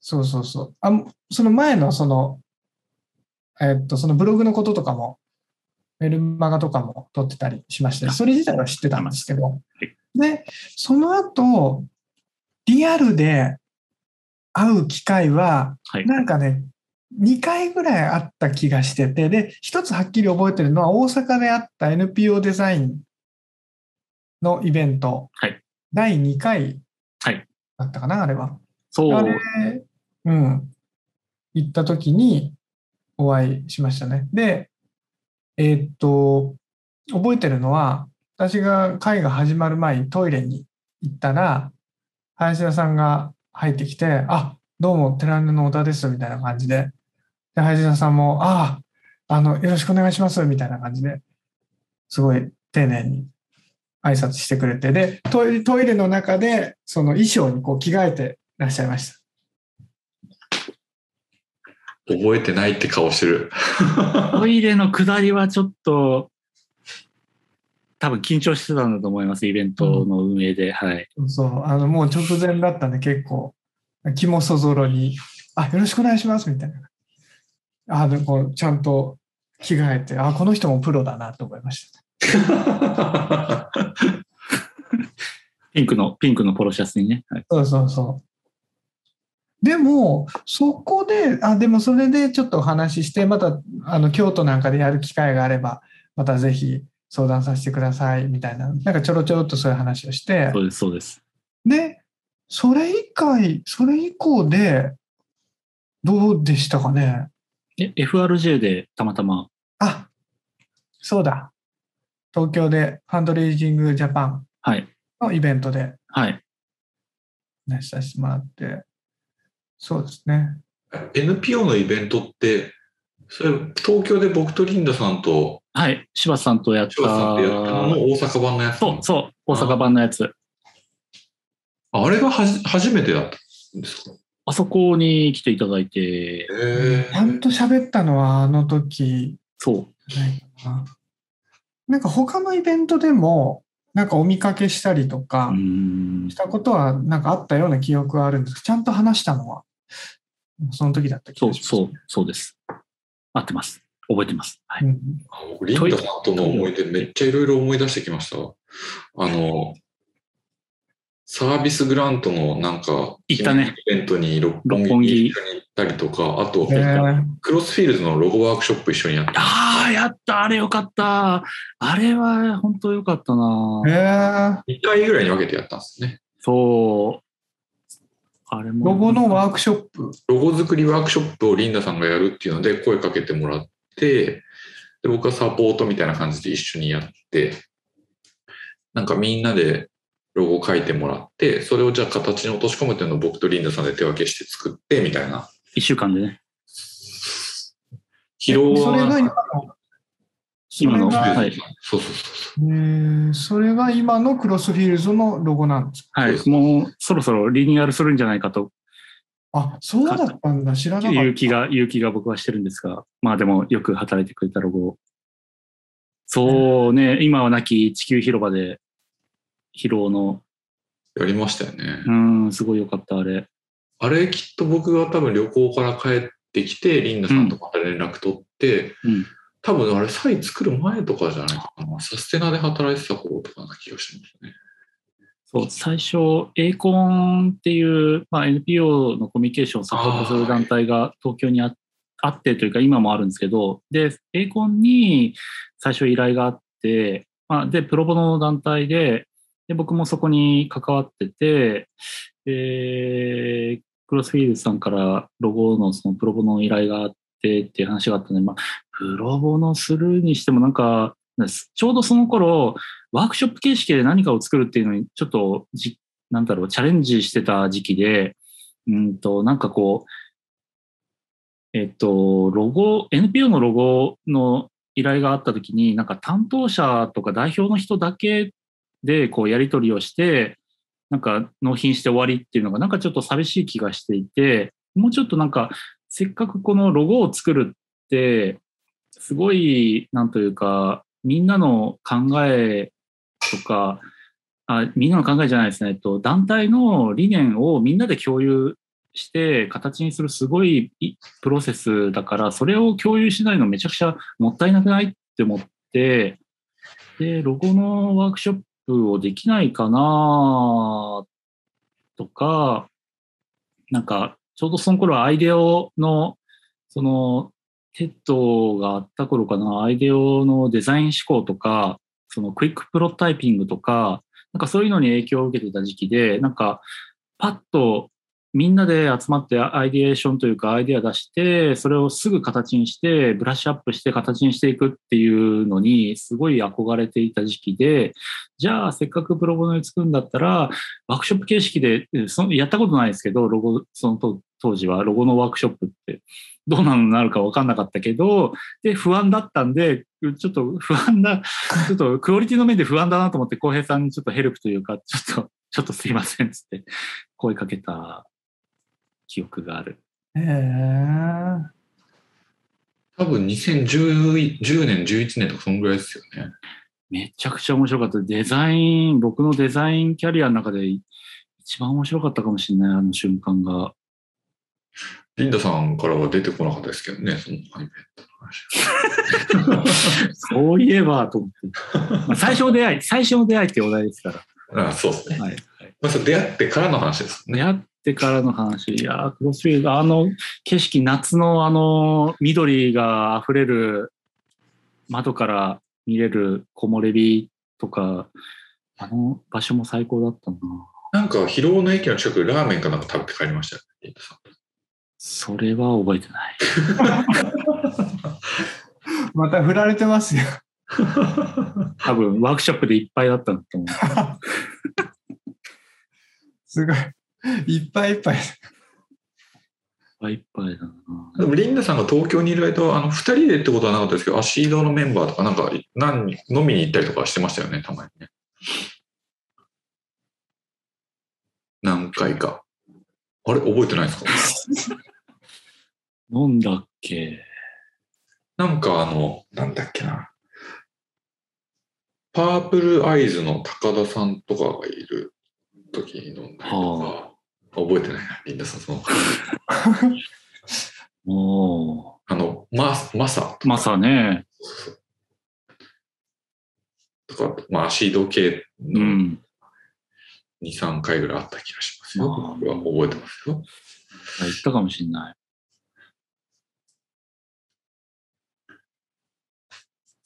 [SPEAKER 3] そうそうそう。あその前の、その、えっと、そのブログのこととかも、メルマガとかも撮ってたりしまして、
[SPEAKER 2] あ
[SPEAKER 3] それ自体は知ってたんですけど。
[SPEAKER 2] い、
[SPEAKER 3] で、その後、リアルで会う機会は、
[SPEAKER 2] はい。
[SPEAKER 3] なんかね、2回ぐらいあった気がしてて、で、一つはっきり覚えてるのは、大阪であった NPO デザインのイベント、
[SPEAKER 2] はい
[SPEAKER 3] 第2回
[SPEAKER 2] はい
[SPEAKER 3] だったかな、あれは。
[SPEAKER 2] そう。
[SPEAKER 3] あれ、うん、行った時にお会いしましたね。で、えーっと、覚えてるのは、私が会が始まる前にトイレに行ったら、林田さんが入ってきて、あ、どうも、寺根の小田です、みたいな感じで、で、林田さんも、ああ、あの、よろしくお願いします、みたいな感じで、すごい丁寧に挨拶してくれて、で、トイレトイレの中で、その衣装にこう着替えてらっしゃいました。
[SPEAKER 1] 覚えてないって顔してる。
[SPEAKER 2] トイレの下りはちょっと、多分緊張してたんだと思います、イベントの運営で。はい。
[SPEAKER 3] そう、あの、もう直前だったんで結構、気もそぞろに、あ、よろしくお願いします、みたいな。あ、でこうちゃんと着替えて、あ、この人もプロだなと思いました。
[SPEAKER 2] ピンクの、ピンクのポロシャツにね。はい。
[SPEAKER 3] そうそうそう。でも、そこで、あ、でもそれでちょっとお話しして、また、あの、京都なんかでやる機会があれば、またぜひ相談させてください、みたいな、なんかちょろちょろっとそういう話をして
[SPEAKER 2] そ、うです、そうです。
[SPEAKER 3] で、それ以外、それ以降で、どうでしたかね？
[SPEAKER 2] え、FRJ でたまたま、
[SPEAKER 3] あ、そうだ。東京でファンドレイジングジャパン
[SPEAKER 2] はい。
[SPEAKER 3] のイベントで
[SPEAKER 2] はい。
[SPEAKER 3] 話させてもらって、そうですね。
[SPEAKER 1] NPO のイベントって、それ、東京で僕とリンダさんと
[SPEAKER 2] はい。柴田さんとやっ
[SPEAKER 1] 翔さんとやったの。大阪版のやつ。
[SPEAKER 2] そう、そう。大阪版のやつ。
[SPEAKER 1] あれがはじ初めてだったんですか？
[SPEAKER 2] あそこに来ていただいて、
[SPEAKER 1] へ
[SPEAKER 3] ちゃんと喋ったのはあの時
[SPEAKER 2] そう。
[SPEAKER 3] なんか他のイベントでも、なんかお見かけしたりとかし。たことはなんかあったような記憶はあるんですけど、ちゃんと話したのは、その時だった気
[SPEAKER 2] そう、
[SPEAKER 3] がします。
[SPEAKER 2] そう、そうです。合ってます。覚えてます。はい。
[SPEAKER 1] リンダさんとの思い出めっちゃいろいろ思い出してきましたわ。あの、サービスグラントのなんか、
[SPEAKER 2] 行ったね
[SPEAKER 1] イベントに六本木に一緒に行ったりとか、あと、クロスフィールズのロゴワークショップ一緒にやって、
[SPEAKER 2] ああ、やった、あれよかった。あれは本当よかったな。
[SPEAKER 3] へー
[SPEAKER 1] 2回ぐらいに分けてやったんですね。
[SPEAKER 2] そう。あれも。
[SPEAKER 3] ロゴのワークショップ。
[SPEAKER 1] ロゴ作りワークショップをリンダさんがやるっていうので声かけてもらって、で僕はサポートみたいな感じで一緒にやって、なんかみんなでロゴ書いてもらって、それをじゃあ形に落とし込むっていうのを僕とリンダさんで手分けして作ってみたいな。
[SPEAKER 2] 一週間でね。
[SPEAKER 1] 疲労
[SPEAKER 3] それが今
[SPEAKER 1] は
[SPEAKER 3] の、
[SPEAKER 2] 今の、
[SPEAKER 3] それが
[SPEAKER 2] はい。
[SPEAKER 1] そうそうそう
[SPEAKER 3] えーそれが今のクロスフィールズのロゴなんですか？
[SPEAKER 2] はい。もうそろそろリニューアルするんじゃないかと
[SPEAKER 3] あ、そうだったんだ。知らなかった。
[SPEAKER 2] いう気が、いう気が僕はしてるんですが、まあでもよく働いてくれたロゴを。そうね、今はなき地球広場で、疲労の、
[SPEAKER 1] やりましたよね。
[SPEAKER 2] うん、すごいよかった、あれ。
[SPEAKER 1] あれきっと僕が多分旅行から帰ってきて、リンダさんとまた連絡取って、
[SPEAKER 2] うん。
[SPEAKER 1] 多分あれ、サイ作る前とかじゃないかな。サステナで働いてた頃とかな気がしますね。
[SPEAKER 2] そう、最初、エーコンっていう、まあ、NPO のコミュニケーションをサポートする団体が東京にああってというか、今もあるんですけど、で、エーコンに最初依頼があって、まあ、で、プロボノの団体で、で、僕もそこに関わってて、で、クロスフィールズさんからロゴのそのプロボノの依頼があってっていう話があったので、まあ、プロボノするにしてもなんか、ちょうどその頃、ワークショップ形式で何かを作るっていうのに、ちょっとじ、なんだろう、チャレンジしてた時期で、うんと、なんかこう、えっと、ロゴ、NPO のロゴの依頼があったときに、なんか担当者とか代表の人だけでこうやり取りをして、なんか納品して終わりっていうのがなんかちょっと寂しい気がしていて、もうちょっとなんかせっかくこのロゴを作るって、すごい、なんというか、みんなの考えとか、あみんなの考えじゃないですね、えっと、団体の理念をみんなで共有して形にするすごいプロセスだから、それを共有しないのめちゃくちゃもったいなくないって思って、で、ロゴのワークショップをできないかなとか、なんか、ちょうどその頃 IDEOの、その、 TED があった頃かな、 IDEOのデザイン思考とか、その quick prototyping とか、なんかそういうのに影響を受けてた時期で、なんか、パッとみんなで集まって ideation というかアイデア出して、それをすぐ形にして、ブラッシュアップして形にしていくっていうのに、すごい憧れていた時期で、じゃあせっかくプロボノに作るんだったら、ワークショップ形式で、そのやったことないですけど、ロゴ、その当当時はロゴのワークショップってどうなのになるか分かんなかったけど、で、不安だったんで、ちょっと不安だ、ちょっとクオリティの面で不安だなと思って、浩平さんにちょっとヘルプというか、ちょっと、ちょっとすいませんっつって声かけた記憶がある。
[SPEAKER 3] へえ。
[SPEAKER 1] 多分2010 10年、11年とかそんぐらいですよね。
[SPEAKER 2] めちゃくちゃ面白かった。デザイン、僕のデザインキャリアの中で一番面白かったかもしれない、あの瞬間が。
[SPEAKER 1] リンダさんからは出てこなかったですけどね、その iPad の話。
[SPEAKER 2] そういえば、と思って。まあ、最初の出会い、最初の出会いってお題ですから。
[SPEAKER 1] あそうですね。
[SPEAKER 2] はい。
[SPEAKER 1] まあ、それ出会ってからの話ですね。
[SPEAKER 2] 出会ってからの話、いやー、クロスフィールド、あの景色、夏のあの緑が溢れる窓から見れる木漏れ日とか、あの場所も最高だったな。
[SPEAKER 1] なんか、広尾の駅の近くでラーメンかなんか食べて帰りましたよね。
[SPEAKER 2] それは覚えてない。
[SPEAKER 3] また振られてますよ。
[SPEAKER 2] 多分、ワークショップでいっぱいだったんだと思う。
[SPEAKER 3] すごい。いっぱいいっぱい。
[SPEAKER 2] いっぱいいっぱいだな。
[SPEAKER 1] でも、リンダさんが東京にいる間、あの、二人でってことはなかったですけど、アシードのメンバーとか、なんか、何人、飲みに行ったりとかしてましたよね、たまにね。何回か。あれ？覚えてないですか？
[SPEAKER 2] なんだっけ？
[SPEAKER 1] なんかあの、なんだっけな。パープルアイズの高田さんとかがいる時に飲んだりとか、覚えてないな、リンダさん、その、
[SPEAKER 2] も
[SPEAKER 1] あの、ママサ
[SPEAKER 2] う、まさね。
[SPEAKER 1] とか、まあ、アシード系
[SPEAKER 2] う
[SPEAKER 1] の
[SPEAKER 2] ん。
[SPEAKER 1] 2、3回ぐらいあった気がしますよ。僕は覚えてますよ。
[SPEAKER 2] 言ったかもしれない。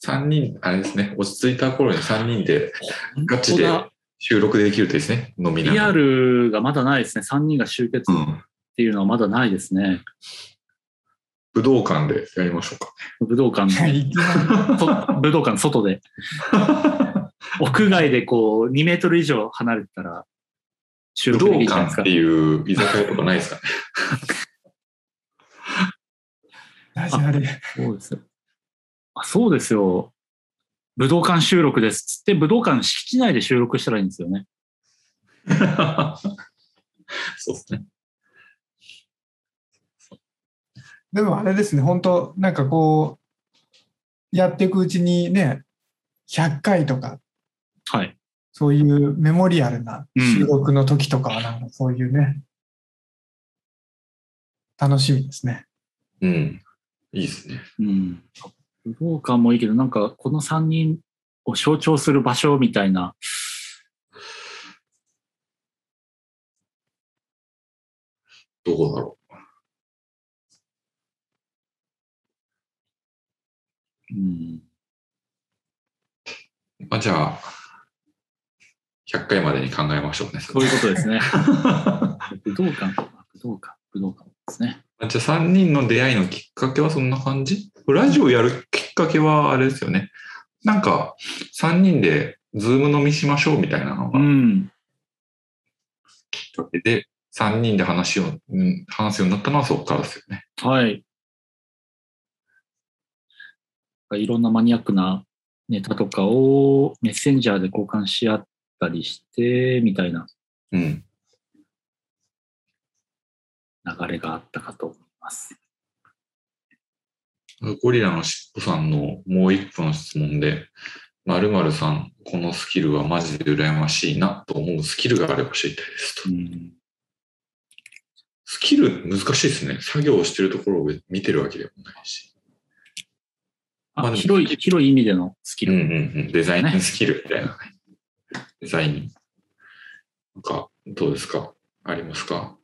[SPEAKER 1] 3人、あれですね、落ち着いた頃に3人でガチで収録できるといいですね、飲みながら。
[SPEAKER 2] リアルがまだないですね。3人が集結っ
[SPEAKER 1] うん。
[SPEAKER 2] ていうのはまだないですね。
[SPEAKER 1] 武道館でやりましょうか。
[SPEAKER 2] 武道館の
[SPEAKER 3] い きなり
[SPEAKER 2] そ武道館の外で。屋外でこう、2メートル以上離れてたら、収
[SPEAKER 1] 武
[SPEAKER 2] 録で
[SPEAKER 1] 道
[SPEAKER 2] きるじゃないですか
[SPEAKER 1] 館って。いう居酒屋とかないですかね。
[SPEAKER 3] ダジャレ。
[SPEAKER 2] そうですよ。あそうですよ。武道館収録ですっつって、武道館の敷地内で収録したらいいんですよね。
[SPEAKER 1] そうですね。
[SPEAKER 3] でもあれですね、本当なんかこう、やっていくうちにね、100回とか、
[SPEAKER 2] はい。
[SPEAKER 3] そういうメモリアルな収録の時とかは、なんかそういうね、楽しみですね。
[SPEAKER 1] うん。いいですね。
[SPEAKER 2] うん。武道館もいいけど、なんかこの3人を象徴する場所みたいな、
[SPEAKER 1] どこだろ
[SPEAKER 2] うん、
[SPEAKER 1] う。まあ、じゃあ、100回までに考えましょうね。
[SPEAKER 2] そういうことですね。武道館、武道館、武道館ですね。
[SPEAKER 1] じゃあ3人の出会いのきっかけはそんな感じ？ラジオやるきっかけはあれですよね。なんか3人でズーム飲みしましょうみたいなのが
[SPEAKER 2] うん。
[SPEAKER 1] きっかけで3人で話を、うん話すようになったのはそこからですよね。
[SPEAKER 2] はい。いろんなマニアックなネタとかをメッセンジャーで交換し合ったりして、みたいな
[SPEAKER 1] うん。
[SPEAKER 2] 流れがあったかと思います。
[SPEAKER 1] ゴリラのしっぽさんのもう一個の質問で、まるまるさん、このスキルはマジで羨ましいなと思うスキルがあれば知りたいですと。
[SPEAKER 2] うん、
[SPEAKER 1] スキル難しいですね。作業をしてるところを見てるわけでもないし。まあ
[SPEAKER 2] 広い、広い意味でのスキル。
[SPEAKER 1] うんうんうん。デザインスキルみたいなね。デザイン。なんか、どうですか？ありますか？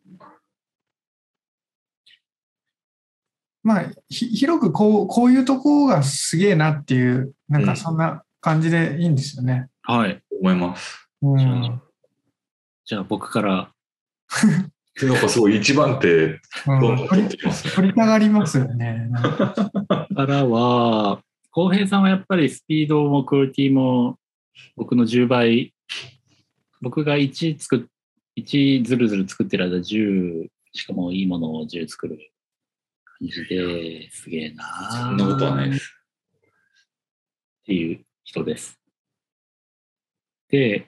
[SPEAKER 3] まあ、ひ広くこう、こういうとこがすげえなっていう、なん
[SPEAKER 1] うん
[SPEAKER 3] かそんな感じでいいんですよね。
[SPEAKER 2] はい。
[SPEAKER 1] 思います。
[SPEAKER 3] うん。
[SPEAKER 2] じゃあ僕から、
[SPEAKER 1] なんかすごい一番手、
[SPEAKER 3] う
[SPEAKER 1] どんどん
[SPEAKER 3] ん、取
[SPEAKER 1] ってきますね。
[SPEAKER 3] 取りたがりますよね。か
[SPEAKER 2] らは、浩平さんはやっぱりスピードもクオリティも僕の10倍、僕が1作っ、1ずるずる作ってる間10、しかもいいものを10作る感じで、すげえな
[SPEAKER 1] そんなことはないです。
[SPEAKER 2] っていう人です。で、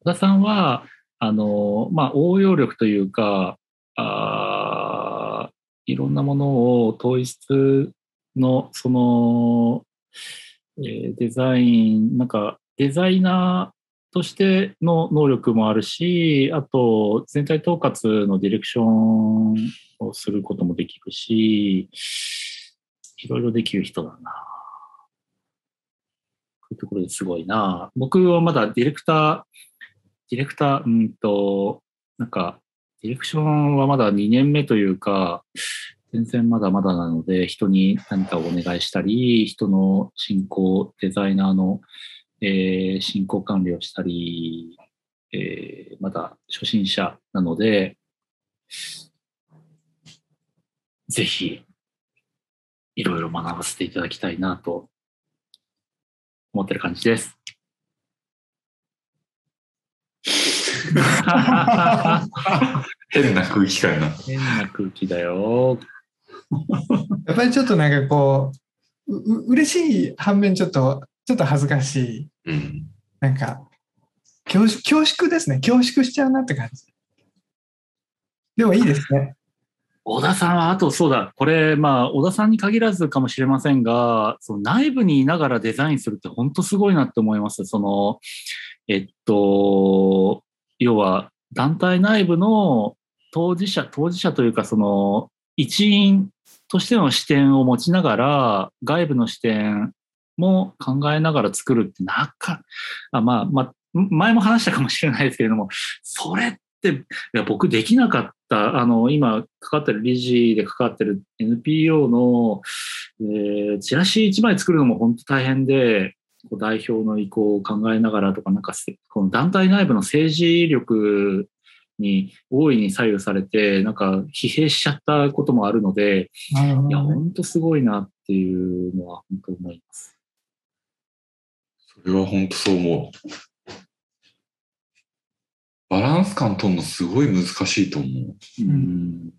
[SPEAKER 2] 小田さんは、あの、まあ、応用力というか、あーいろんなものを統一の、その、えーデザイン、なんか、デザイナーとしての能力もあるし、あと、全体統括のディレクションをすることもできるし、いろいろできる人だな。こういうところですごいな。僕はまだディレクター、ディレクター、うんと、なんか、ディレクションはまだ2年目というか、全然まだまだなので、人に何かをお願いしたり、人の進行、デザイナーの、えー進行管理をしたり、えーまだ初心者なので、ぜひ、いろいろ学ばせていただきたいなと思ってる感じです。
[SPEAKER 1] 変な空気感な。
[SPEAKER 2] 変な空気だよ。
[SPEAKER 3] やっぱりちょっとなんかこう、うう嬉しい反面ちょっと、ちょっと恥ずかしい。なんか、恐縮恐縮ですね。恐縮しちゃうなって感じ。でもいいですね。
[SPEAKER 2] 小田さんは、あとそうだ、これ、まあ、小田さんに限らずかもしれませんが、その内部にいながらデザインするって本当すごいなって思います。その、えっと、要は、団体内部の当事者、当事者というか、その、一員としての視点を持ちながら、外部の視点も考えながら作るって、なか、あまあ、まあ、前も話したかもしれないですけれども、それって、いや僕できなかった、あの、今、かかってる理事でかかってる NPO の、えーチラシ1枚作るのも本当大変で、こう代表の意向を考えながらとか、なんかせ、この団体内部の政治力に大いに左右されて、なんか疲弊しちゃったこともあるので、いや、本当すごいなっていうのは本当思います。
[SPEAKER 1] それは本当そう思う。バランス感取るのすごい難しいと思う。
[SPEAKER 2] うん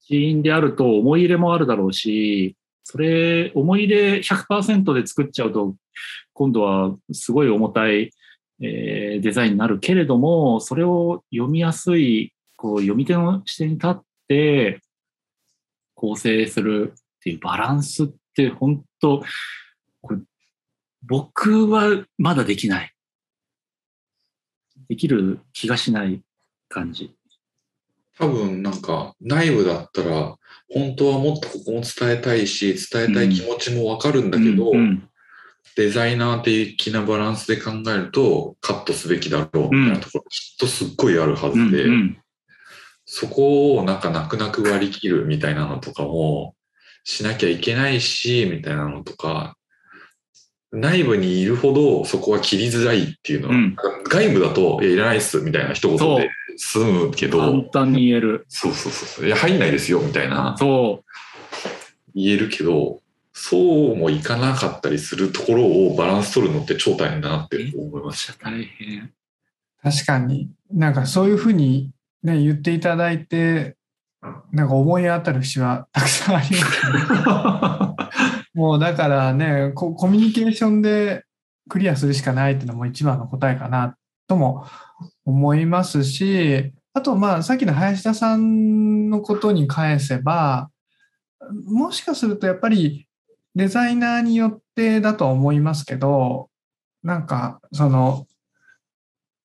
[SPEAKER 2] 人員であると思い入れもあるだろうし、それ、思い入れ100%で作っちゃうと、今度はすごい重たい、えーデザインになるけれども、それを読みやすい、こう、読み手の視点に立って構成するっていうバランスって本当、これ僕はまだできない。できる気がしない感じ。
[SPEAKER 1] 多分なんか内部だったら本当はもっとここも伝えたいし伝えたい気持ちもわかるんだけど、
[SPEAKER 2] うんうん
[SPEAKER 1] デザイナー的なバランスで考えるとカットすべきだろうみたいなところきっとすっごいあるはずで、
[SPEAKER 2] うんうん
[SPEAKER 1] そこをなんか泣く泣く割り切るみたいなのとかもしなきゃいけないしみたいなのとか内部にいるほどそこは切りづらいっていうのは、
[SPEAKER 2] うん
[SPEAKER 1] 外部だと「いやいらないっす」みたいな一言で済むけど
[SPEAKER 2] 簡単に言える。
[SPEAKER 1] そうそうそうそういや入んないですよみたいな
[SPEAKER 2] そ
[SPEAKER 1] 言えるけどそうもいかなかったりするところをバランス取るのって超大変だなって思いました。
[SPEAKER 2] う。大変。
[SPEAKER 3] 確かに、なんかそういうふうにね、言っていただいて、なんか思い当たる節はたくさんあります、ね、もうだからねコ、コミュニケーションでクリアするしかないっていうのも一番の答えかなとも思いますし、あとまあさっきの林田さんのことに返せば、もしかするとやっぱりデザイナーによってだとは思いますけど、なんかその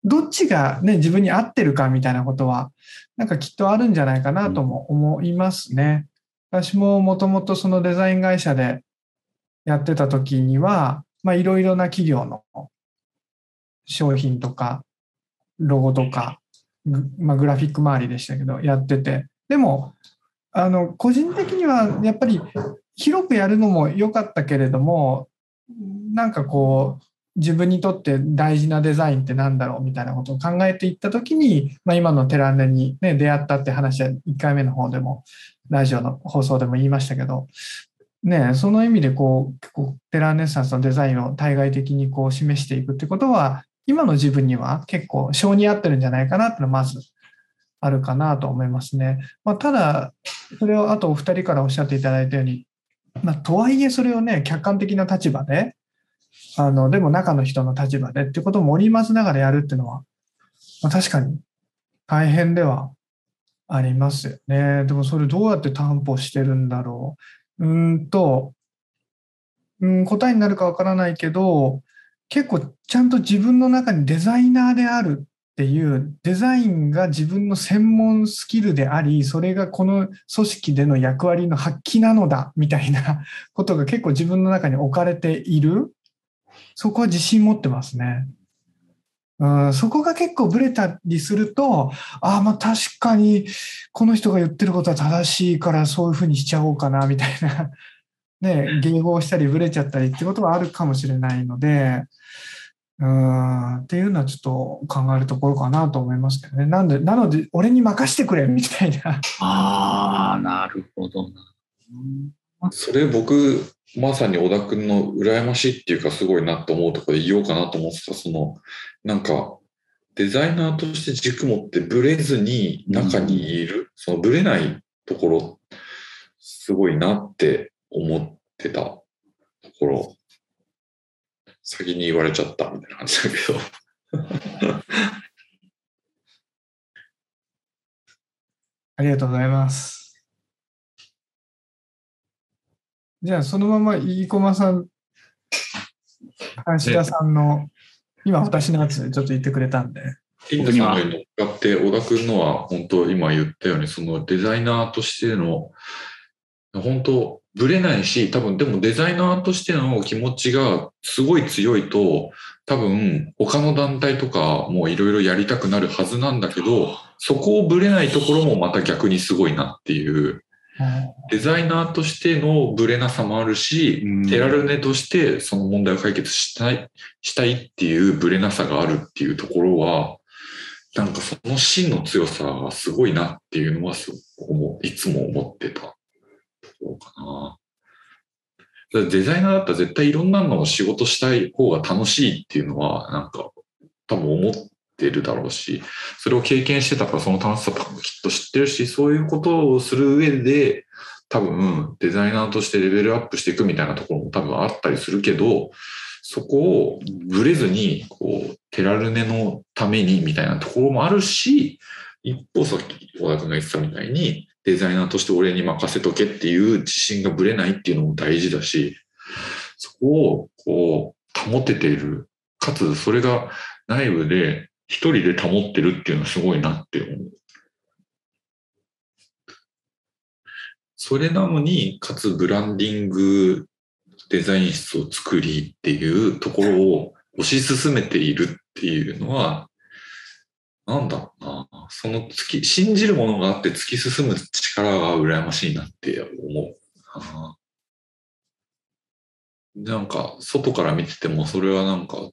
[SPEAKER 3] どっちがね、自分に合ってるかみたいなことは、なんかきっとあるんじゃないかなとも思いますね。私ももともとそのデザイン会社でやってた時には、まあいろいろな企業の商品とか、ロゴとか、まあグラフィック周りでしたけど、やってて。でも、あの、個人的にはやっぱり広くやるのも良かったけれども、なんかこう、自分にとって大事なデザインって何だろうみたいなことを考えていったときに、まあ、今のテランネに、ね、出会ったって話は1回目の方でも、ラジオの放送でも言いましたけど、ね、その意味でこう、こうテラーネッサンスのデザインを対外的にこう示していくってことは、今の自分には結構性に合ってるんじゃないかなっていうのはまずあるかなと思いますね。まあ、ただ、それをあとお二人からおっしゃっていただいたように、まあ、とはいえそれをね、客観的な立場で、あの、でも中の人の立場でってことを盛り混ぜながらやるっていうのは、まあ、確かに大変ではありますよね。でもそれどうやって担保してるんだろう。うんと、うん、答えになるかわからないけど、結構ちゃんと自分の中にデザイナーであるっていうデザインが自分の専門スキルであり、それがこの組織での役割の発揮なのだみたいなことが結構自分の中に置かれている。そこは自信持ってますね。うん、そこが結構ブレたりすると、ああ、まあ確かにこの人が言ってることは正しいからそういうふうにしちゃおうかなみたいな、ね、迎合したりブレちゃったりってことはあるかもしれないので、うん、っていうのはちょっと考えるところかなと思いますけどね。なんで、なので、俺に任してくれみたいな。
[SPEAKER 2] ああ、なるほどな。
[SPEAKER 1] それ僕、まさに小田君の羨ましいっていうかすごいなと思うところで言おうかなと思ってた、その、なんか、デザイナーとして軸持ってブレずに中にいる、うん、そのブレないところ、すごいなって思ってたところ、先に言われちゃったみたいな感じだけど。
[SPEAKER 3] ありがとうございます。じゃあ、そのまま、飯駒さん、林田さんの、今私のやつちょっと言ってくれたんで。
[SPEAKER 1] インドさんのに乗っかって、小田君のは、本当今言ったように、そのデザイナーとしての、本当、ぶれないし、多分でもデザイナーとしての気持ちがすごい強いと、多分他の団体とかもいろいろやりたくなるはずなんだけど、そこをぶれないところもまた逆にすごいなっていう。デザイナーとしてのブレなさもあるし、テラルネとしてその問題を解決したい、したいっていうブレなさがあるっていうところは、なんかその芯の強さがすごいなっていうのはすごくいつも思ってたところかな。デザイナーだったら絶対いろんなのを仕事したい方が楽しいっていうのは、なんか多分思ってるだろうし、それを経験してたからその楽しさとかもきっと知ってるし、そういうことをする上で、多分デザイナーとしてレベルアップしていくみたいなところも多分あったりするけど、そこをブレずに、こう、テラルネのためにみたいなところもあるし、一方さっき小田君が言ってたみたいに、デザイナーとして俺に任せとけっていう自信がぶれないっていうのも大事だし、そこをこう保てている。かつそれが内部で一人で保ってるっていうのはすごいなって思う。それなのに、かつブランディングデザイン室を作りっていうところを推し進めているっていうのは、なんだろうな。その突き、信じるものがあって突き進む力が羨ましいなって思う。なんか、外から見てても、それはなんか、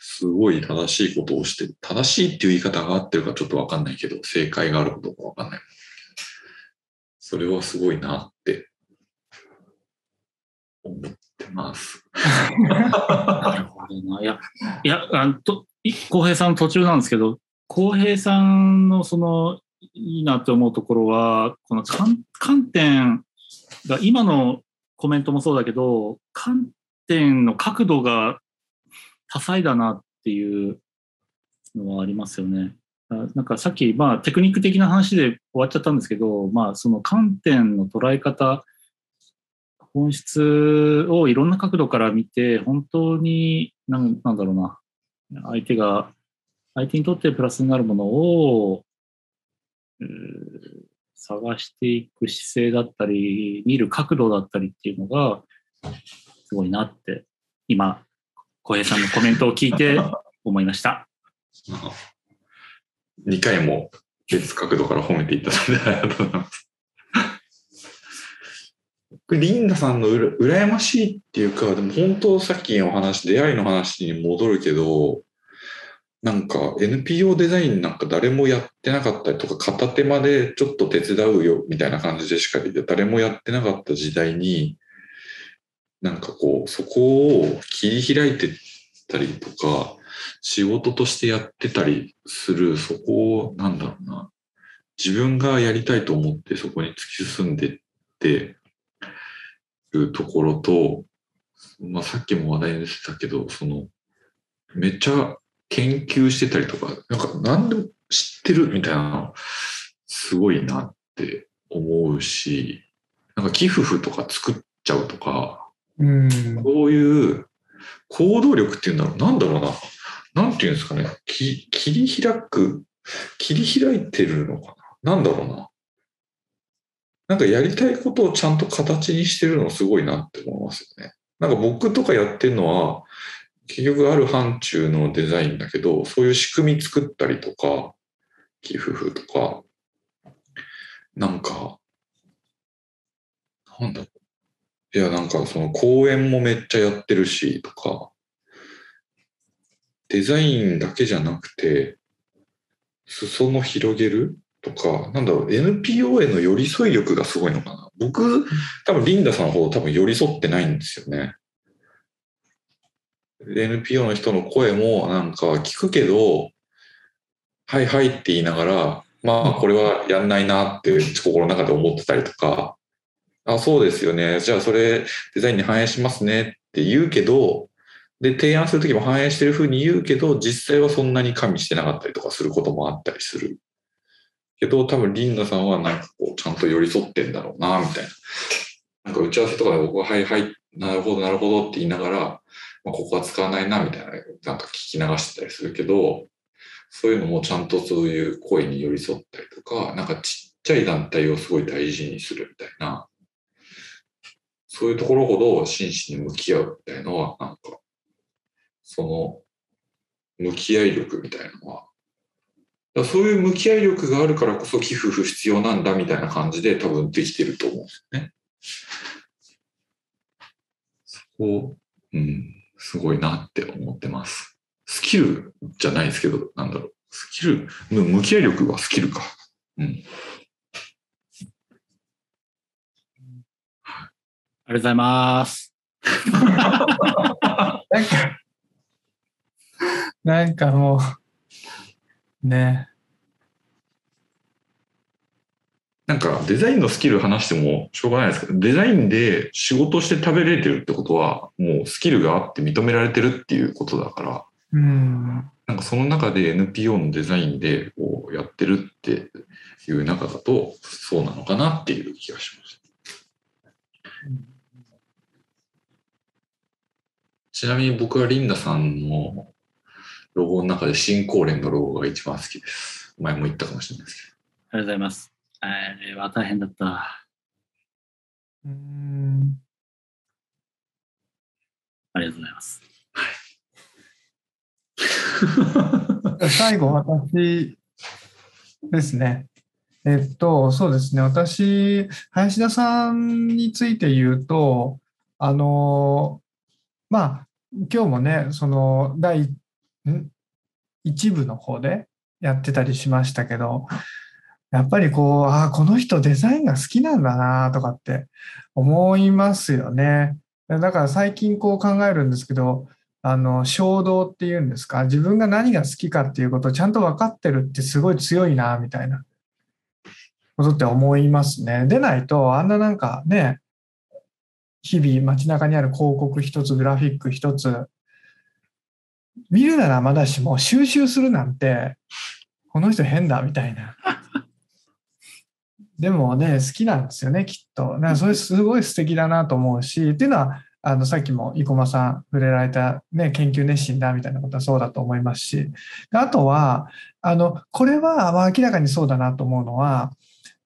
[SPEAKER 1] すごい正しいことをして、正しいっていう言い方が合ってるかちょっとわかんないけど、正解があることかわかんない。それはすごいなって思ってます。
[SPEAKER 2] なるほどな。いや、いや、あのと、浩平さん途中なんですけど、浩平さんのそのいいなと思うところは、この観点が今のコメントもそうだけど、観点の角度が多彩だなっていうのはありますよね。なんかさっき、まあ、テクニック的な話で終わっちゃったんですけど、まあ、その観点の捉え方、本質をいろんな角度から見て、本当に、なんなんだろうな、相手が、相手にとってプラスになるものを、探していく姿勢だったり、見る角度だったりっていうのが、すごいなって、今、小平さんのコメントを聞いて思いました。
[SPEAKER 1] 2回も別角度から褒めていただいてありがとうございます。リンダさんのうら羨ましいっていうか、でも本当さっきの話、出会いの話に戻るけど、なんか NPO デザインなんか誰もやってなかったりとか、片手間でちょっと手伝うよみたいな感じでしか誰もやってなかった時代に、なんかこう、そこを切り開いてたりとか、仕事としてやってたりする、そこを、なんだろうな、自分がやりたいと思ってそこに突き進んでってるところと、まあさっきも話題に出てたけど、その、めっちゃ研究してたりとか、なんか何でも知ってるみたいな、すごいなって思うし、なんか寄付とか作っちゃうとか、
[SPEAKER 3] うん。
[SPEAKER 1] こういう行動力っていうんだろう、なんだろうな。なんていうんですかね。き切り開く、切り開いてるのかな。なんだろうな。なんかやりたいことをちゃんと形にしてるのすごいなって思いますよね。なんか僕とかやってるのは、結局ある範疇のデザインだけど、そういう仕組み作ったりとか、寄付符とか、なんか、なんだろう。いや、なんかその公演もめっちゃやってるし、とか、デザインだけじゃなくて、裾野広げる？とか、なんだろう、NPO への寄り添い力がすごいのかな。僕、多分リンダさんほど多分寄り添ってないんですよね。NPO の人の声もなんか聞くけど、はいはいって言いながら、まあこれはやんないなって心の中で思ってたりとか、あ、そうですよね。じゃあそれデザインに反映しますねって言うけど、で、提案するときも反映してる風に言うけど、実際はそんなに加味してなかったりとかすることもあったりする。けど、多分リンダさんはなんかこう、ちゃんと寄り添ってんだろうな、みたいな。なんか打ち合わせとかで僕は、はいはい、なるほど、なるほどって言いながら、まあ、ここは使わないな、みたいな、なんか聞き流してたりするけど、そういうのもちゃんとそういう声に寄り添ったりとか、なんかちっちゃい団体をすごい大事にするみたいな、そういうところほど真摯に向き合うみたいなのは、なんか、その、向き合い力みたいなのは、だそういう向き合い力があるからこそ寄付不必要なんだみたいな感じで多分できてると思うんですよね。そこ、うん、すごいなって思ってます。スキルじゃないですけど、なんだろう。スキル、向き合い力はスキルか。うん。
[SPEAKER 2] ありがとうございます。
[SPEAKER 3] なんか、なんかもう、ね。
[SPEAKER 1] なんかデザインのスキル話してもしょうがないですけど、デザインで仕事して食べれてるってことは、もうスキルがあって認められてるっていうことだから、
[SPEAKER 3] うん。
[SPEAKER 1] なんかその中で NPO のデザインでこうやってるっていう中だと、そうなのかなっていう気がしましちなみに僕はリンダさんのロゴの中で新高連のロゴが一番好きです。前も言ったかもしれないです
[SPEAKER 2] ありがとうございます。あれは大変だった。
[SPEAKER 3] うん。
[SPEAKER 2] ありがとうございます。
[SPEAKER 3] 最後、私ですね。えっと、そうですね。私、林田さんについて言うと、あの、まあ、今日もね、その、第ん？一部の方でやってたりしましたけど、やっぱりこう、ああ、この人デザインが好きなんだなとかって思いますよね。だから最近こう考えるんですけど、あの衝動っていうんですか？自分が何が好きかっていうことをちゃんと分かってるってすごい強いなみたいなことって思いますね。でないとあんななんかね日々街中にある広告一つグラフィック一つ見るならまだしも収集するなんてこの人変だみたいな。でもね好きなんですよねきっと。それすごい素敵だなと思うしっていうのはあのさっきも生駒さん触れられた、ね、研究熱心だみたいなことはそうだと思いますしあとはあのこれは明らかにそうだなと思うのは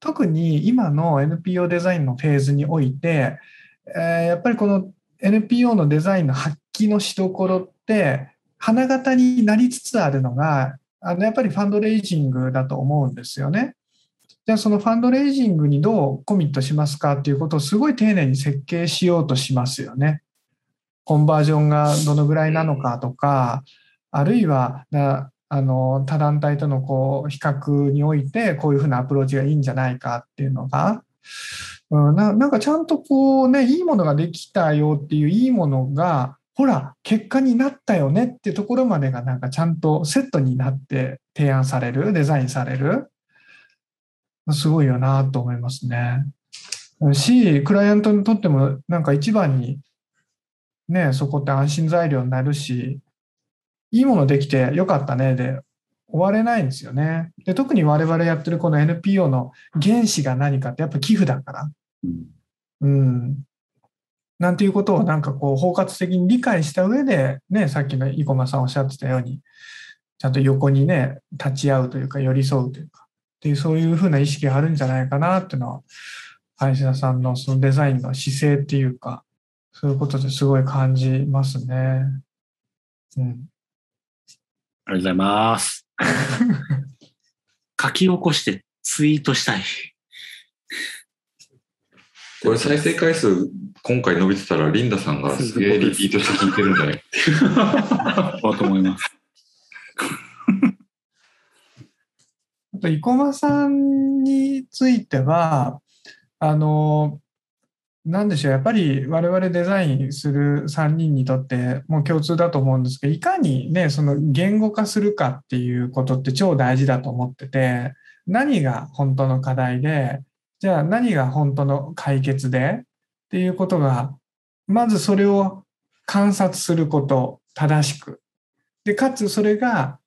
[SPEAKER 3] 特に今の NPO デザインのフェーズにおいて、えー、やっぱりこの NPO のデザインの発揮のしどころって花形になりつつあるのがあのやっぱりファンドレイジングだと思うんですよね。じゃあそのファンドレイジングにどうコミットしますかっていうことをすごい丁寧に設計しようとしますよね。コンバージョンがどのぐらいなのかとか、あるいはあの他団体とのこう比較においてこういうふうなアプローチがいいんじゃないかっていうのが、うん、ななんかちゃんとこうねいいものができたよっていういいものがほら結果になったよねってところまでがなんかちゃんとセットになって提案されるデザインされるすごいよなと思いますね。し、クライアントにとってもなんか一番にね、そこって安心材料になるし、いいものできてよかったねで終われないんですよね。で特に我々やってるこの NPO の原資が何かってやっぱ寄付だから。うん、うんなんていうことをなんかこう包括的に理解した上で、ね、さっきの生駒さんおっしゃってたように、ちゃんと横にね、立ち会うというか寄り添うというか、っていうそういうふうな意識があるんじゃないかなっていうのは、林田さんのそのデザインの姿勢っていうか、そういうことですごい感じますね。うん。ありが
[SPEAKER 2] とうございます。書き起こしてツイートしたい。
[SPEAKER 1] これ再生回数今回伸びてたらリンダさんがすげえリピートして聞いてるんじゃない？
[SPEAKER 2] だと思います。
[SPEAKER 3] と、生駒さんについては、あの、なんでしょう、やっぱり我々デザインする3人にとってもう共通だと思うんですけど、いかにね、その言語化するかっていうことって超大事だと思ってて、何が本当の課題で、じゃあ何が本当の解決でっていうことが、まずそれを観察すること、正しく。で、かつそれが、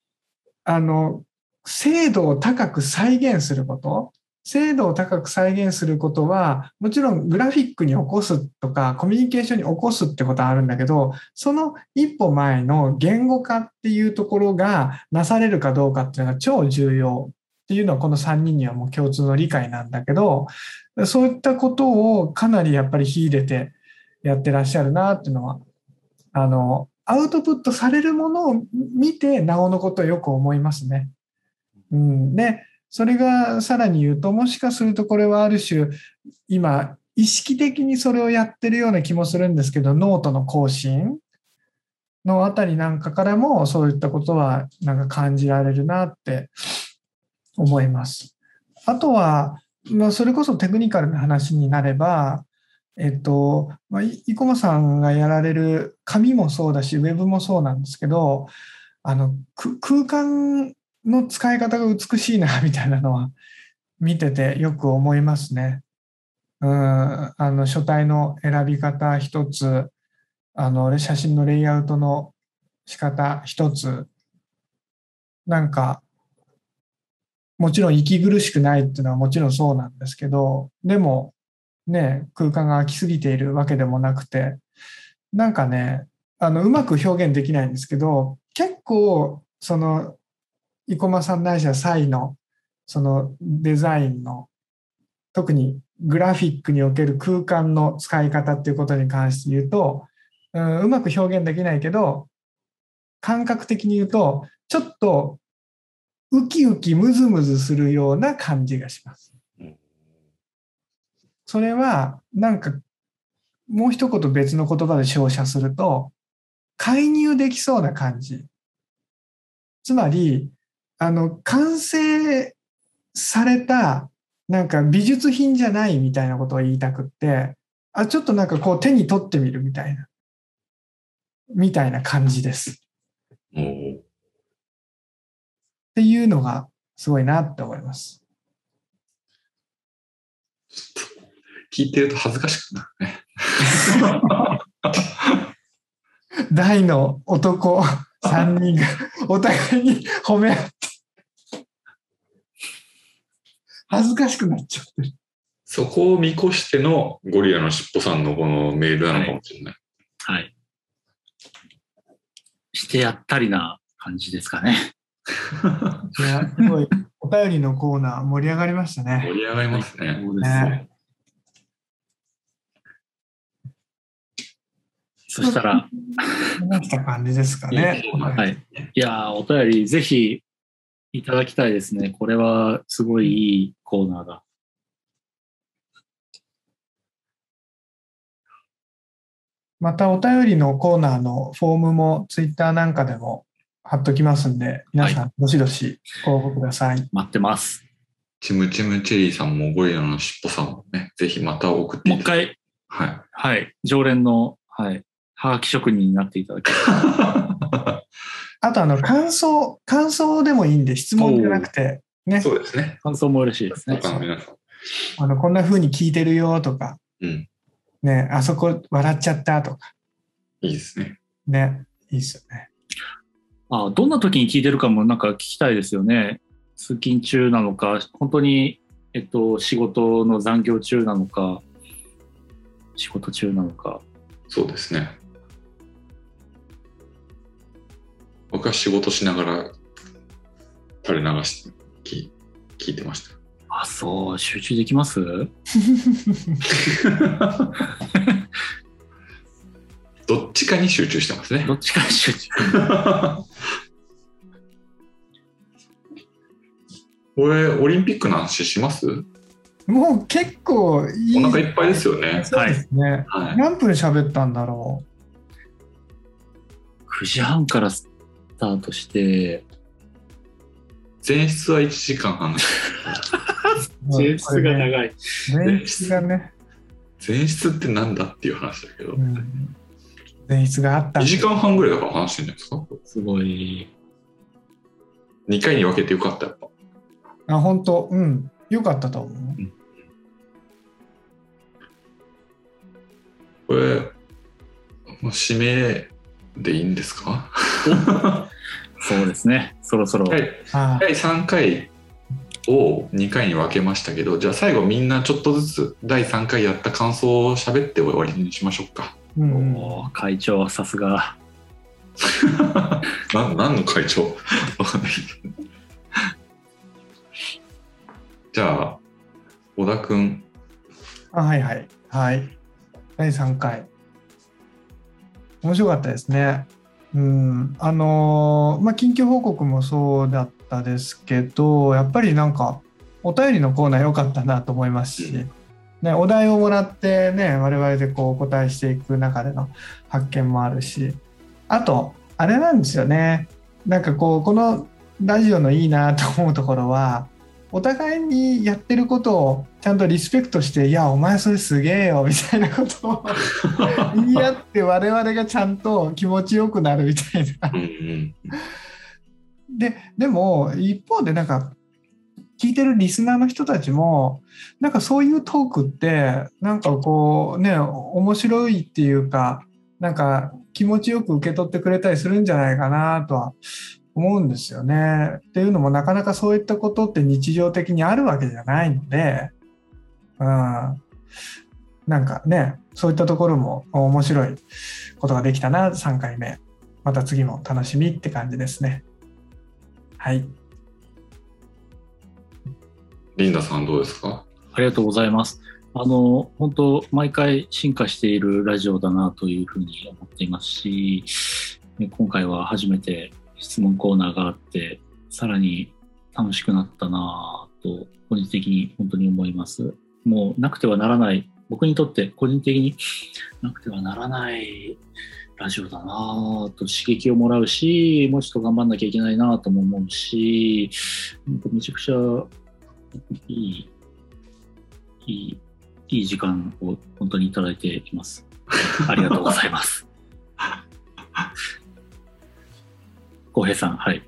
[SPEAKER 3] あの、精度を高く再現すること。精度を高く再現することは、もちろんグラフィックに起こすとか、コミュニケーションに起こすってことはあるんだけど、その一歩前の言語化っていうところがなされるかどうかっていうのが超重要っていうのはこの3人にはもう共通の理解なんだけど、そういったことをかなりやっぱり秀でてやってらっしゃるなっていうのは、あの、アウトプットされるものを見て、なおのことをよく思いますね。うん、で、それがさらに言うと、もしかするとこれはある種、今、意識的にそれをやってるような気もするんですけど、ノートの更新のあたりなんかからも、そういったことはなんか感じられるなって思います。あとは、まあ、それこそテクニカルな話になれば、えっと、まあ、生駒さんがやられる紙もそうだし、ウェブもそうなんですけど、あの、空間の使い方が美しいな、みたいなのは見ててよく思いますね。うん、あの、書体の選び方一つ、あの、写真のレイアウトの仕方一つ、なんか、もちろん息苦しくないっていうのはもちろんそうなんですけど、でも、ね、空間が空きすぎているわけでもなくて、なんかね、あの、うまく表現できないんですけど、結構、その、生駒さんないしはサイの、そのデザインの、特にグラフィックにおける空間の使い方っていうことに関して言うと、うん、うまく表現できないけど、感覚的に言うと、ちょっとウキウキムズムズするような感じがします。それは、なんか、もう一言別の言葉で照射すると、介入できそうな感じ。つまり、あの、完成された、なんか美術品じゃないみたいなことを言いたくって、あ、ちょっとなんかこう手に取ってみるみたいな。みたいな感じです。
[SPEAKER 1] おー
[SPEAKER 3] っていうのがすごいなって思います。
[SPEAKER 1] 聞いてると恥ずかしくなるね。
[SPEAKER 3] 大の男3人がお互いに褒め合って、恥ずかしくなっちゃってる。
[SPEAKER 1] そこを見越してのゴリラのしっぽさんのこのメールなのかもしれない。
[SPEAKER 2] はい。してやったりな感じですかね。
[SPEAKER 3] いや、すごい、お便りのコーナー盛り上がりましたね。
[SPEAKER 1] 盛り上がりますね。
[SPEAKER 2] そうです
[SPEAKER 3] ね
[SPEAKER 2] そしたら、
[SPEAKER 3] 話した感じですかね。
[SPEAKER 2] はい。いやー、お便りぜひいただきたいですね。これはすごいいいコーナーだ。
[SPEAKER 3] またお便りのコーナーのフォームもツイッターなんかでも貼っときますんで、皆さんどしどしご応募ください。
[SPEAKER 2] 待ってます。
[SPEAKER 1] チムチムチェリーさんもゴリラのしっぽさんもね、ぜひまた送ってい
[SPEAKER 2] もう一。回、
[SPEAKER 1] はい。
[SPEAKER 2] はい。常連の、はい。はがき職人になっていただき
[SPEAKER 3] あとあの感想、感想でもいいんで質問じゃなくて、ね、
[SPEAKER 1] そうですね。
[SPEAKER 2] 感想も嬉しいですね。
[SPEAKER 1] 他の皆さん。
[SPEAKER 3] あのこんな風に聞いてるよとか、
[SPEAKER 1] うん。
[SPEAKER 3] ね、あそこ笑っちゃったとか、
[SPEAKER 1] いいですね。
[SPEAKER 3] ね、いいですよね。
[SPEAKER 2] あどんな時に聞いてるかもなんか聞きたいですよね。通勤中なのか、本当に、えっと、仕事の残業中なのか、仕事中なのか。
[SPEAKER 1] そうですね。僕は仕事しながら垂れ流して聞聞いてました。
[SPEAKER 2] あ、そう、集中できます？
[SPEAKER 1] どっちかに集中してますね
[SPEAKER 2] ど。っちかに集中。
[SPEAKER 1] これ、オリンピックの話します？
[SPEAKER 3] もう結構いい。
[SPEAKER 1] お腹いっぱいですよね。
[SPEAKER 3] そうですね。
[SPEAKER 1] はい。
[SPEAKER 3] 何分喋ったんだろ
[SPEAKER 2] 9時半からスタートして、
[SPEAKER 1] 前室は1時間半。
[SPEAKER 3] う。
[SPEAKER 2] 前室が
[SPEAKER 3] い。
[SPEAKER 2] 長い。
[SPEAKER 3] 前室がね、
[SPEAKER 1] 前室ってなんだっていう話だけど
[SPEAKER 3] う、ん、前室があった
[SPEAKER 1] 2時間半ぐらいだから話してるんじゃないですか？
[SPEAKER 2] すごい。
[SPEAKER 1] 2回に分けてよかった、やっぱ。
[SPEAKER 3] あ、本当？うん。よかったと思う。
[SPEAKER 1] これ、もう指名でいいんですか？
[SPEAKER 2] そうですね。そろそろ。
[SPEAKER 1] はい。
[SPEAKER 3] あ
[SPEAKER 1] 第3回を2回に分けましたけど、じゃあ最後みんなちょっとずつ第3回やった感想を喋って終わりにしましょうか。
[SPEAKER 3] うん
[SPEAKER 2] 会長はさすが。
[SPEAKER 1] な何の会長？わかんないじゃあ、小田くん。
[SPEAKER 3] あはいはい。はい。第3回。面白かったですね。うん。あのーまあ、緊急報告もそうだったですけど、やっぱりなんか、お便りのコーナー良かったなと思いますし、
[SPEAKER 1] うん
[SPEAKER 3] ね、お題をもらってね、我々でこうお答えしていく中での発見もあるし、あと、あれなんですよね。なんかこう、このラジオのいいなと思うところは、お互いにやってることをちゃんとリスペクトして、いや、お前それすげえよみたいなことを 言い合って、我々がちゃんと気持ちよくなるみたいな。で、でも、一方でなんか、聞いてるリスナーの人たちも、なんかそういうトークって、なんかこうね、面白いっていうか、なんか気持ちよく受け取ってくれたりするんじゃないかなとは思うんですよね。っていうのもなかなかそういったことって日常的にあるわけじゃないので、うん。なんかね、そういったところも面白いことができたな、3回目。また次も楽しみって感じですね。はい。
[SPEAKER 1] リンダさんどうですか？
[SPEAKER 2] ありがとうございます。あの、本当毎回進化しているラジオだなというふうに思っていますし、今回は初めて質問コーナーがあって、さらに楽しくなったなと、個人的に本当に思います。もうなくてはならない、僕にとって個人的に なくてはならないラジオだなと刺激をもらうし、もうちょっと頑張んなきゃいけないなとも思うし、めちゃくちゃいい、いい、いい時間を本当にいただいています。ありがとうございます。浩平さん、はい。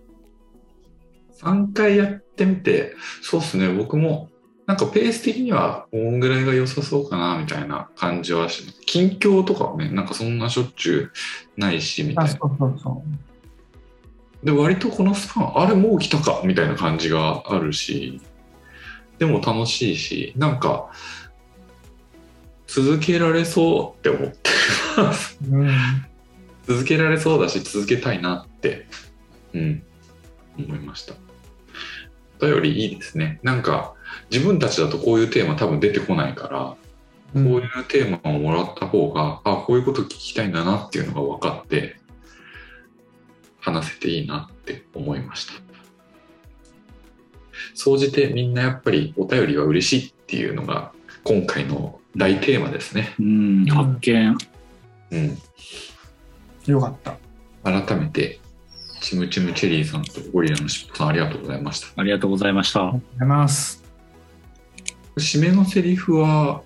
[SPEAKER 1] 3回やってみて、そうですね、僕も、なんかペース的には、こんぐらいが良さそうかな、みたいな感じはし。近況とかはね、なんかそんなしょっちゅうないし、みたいな。
[SPEAKER 3] あそうそうそ
[SPEAKER 1] で、割とこのスパン、あれもう来たか、みたいな感じがあるし、でも楽しいし、なんか、続けられそうって思ってます。
[SPEAKER 3] う。うん。
[SPEAKER 1] 続けられそうだし、続けたいなって、うん、思いました。お便りいいですね。なんか、自分たちだとこういうテーマ多分出てこないから、
[SPEAKER 3] うん
[SPEAKER 1] こういうテーマをもらった方が、あ、こういうこと聞きたいんだなっていうのが分かって、話せていいなって思いました。総じてみんなやっぱりお便りは嬉しいっていうのが今回の大テーマですね。
[SPEAKER 2] うん、発見。
[SPEAKER 1] うん。
[SPEAKER 3] よかった。
[SPEAKER 1] 改めて、チムチムチェリーさんとゴリラのしっぽさんありがとうございました。
[SPEAKER 2] ありがとうございました。
[SPEAKER 3] ありがとうございます。
[SPEAKER 1] 締めのセリフは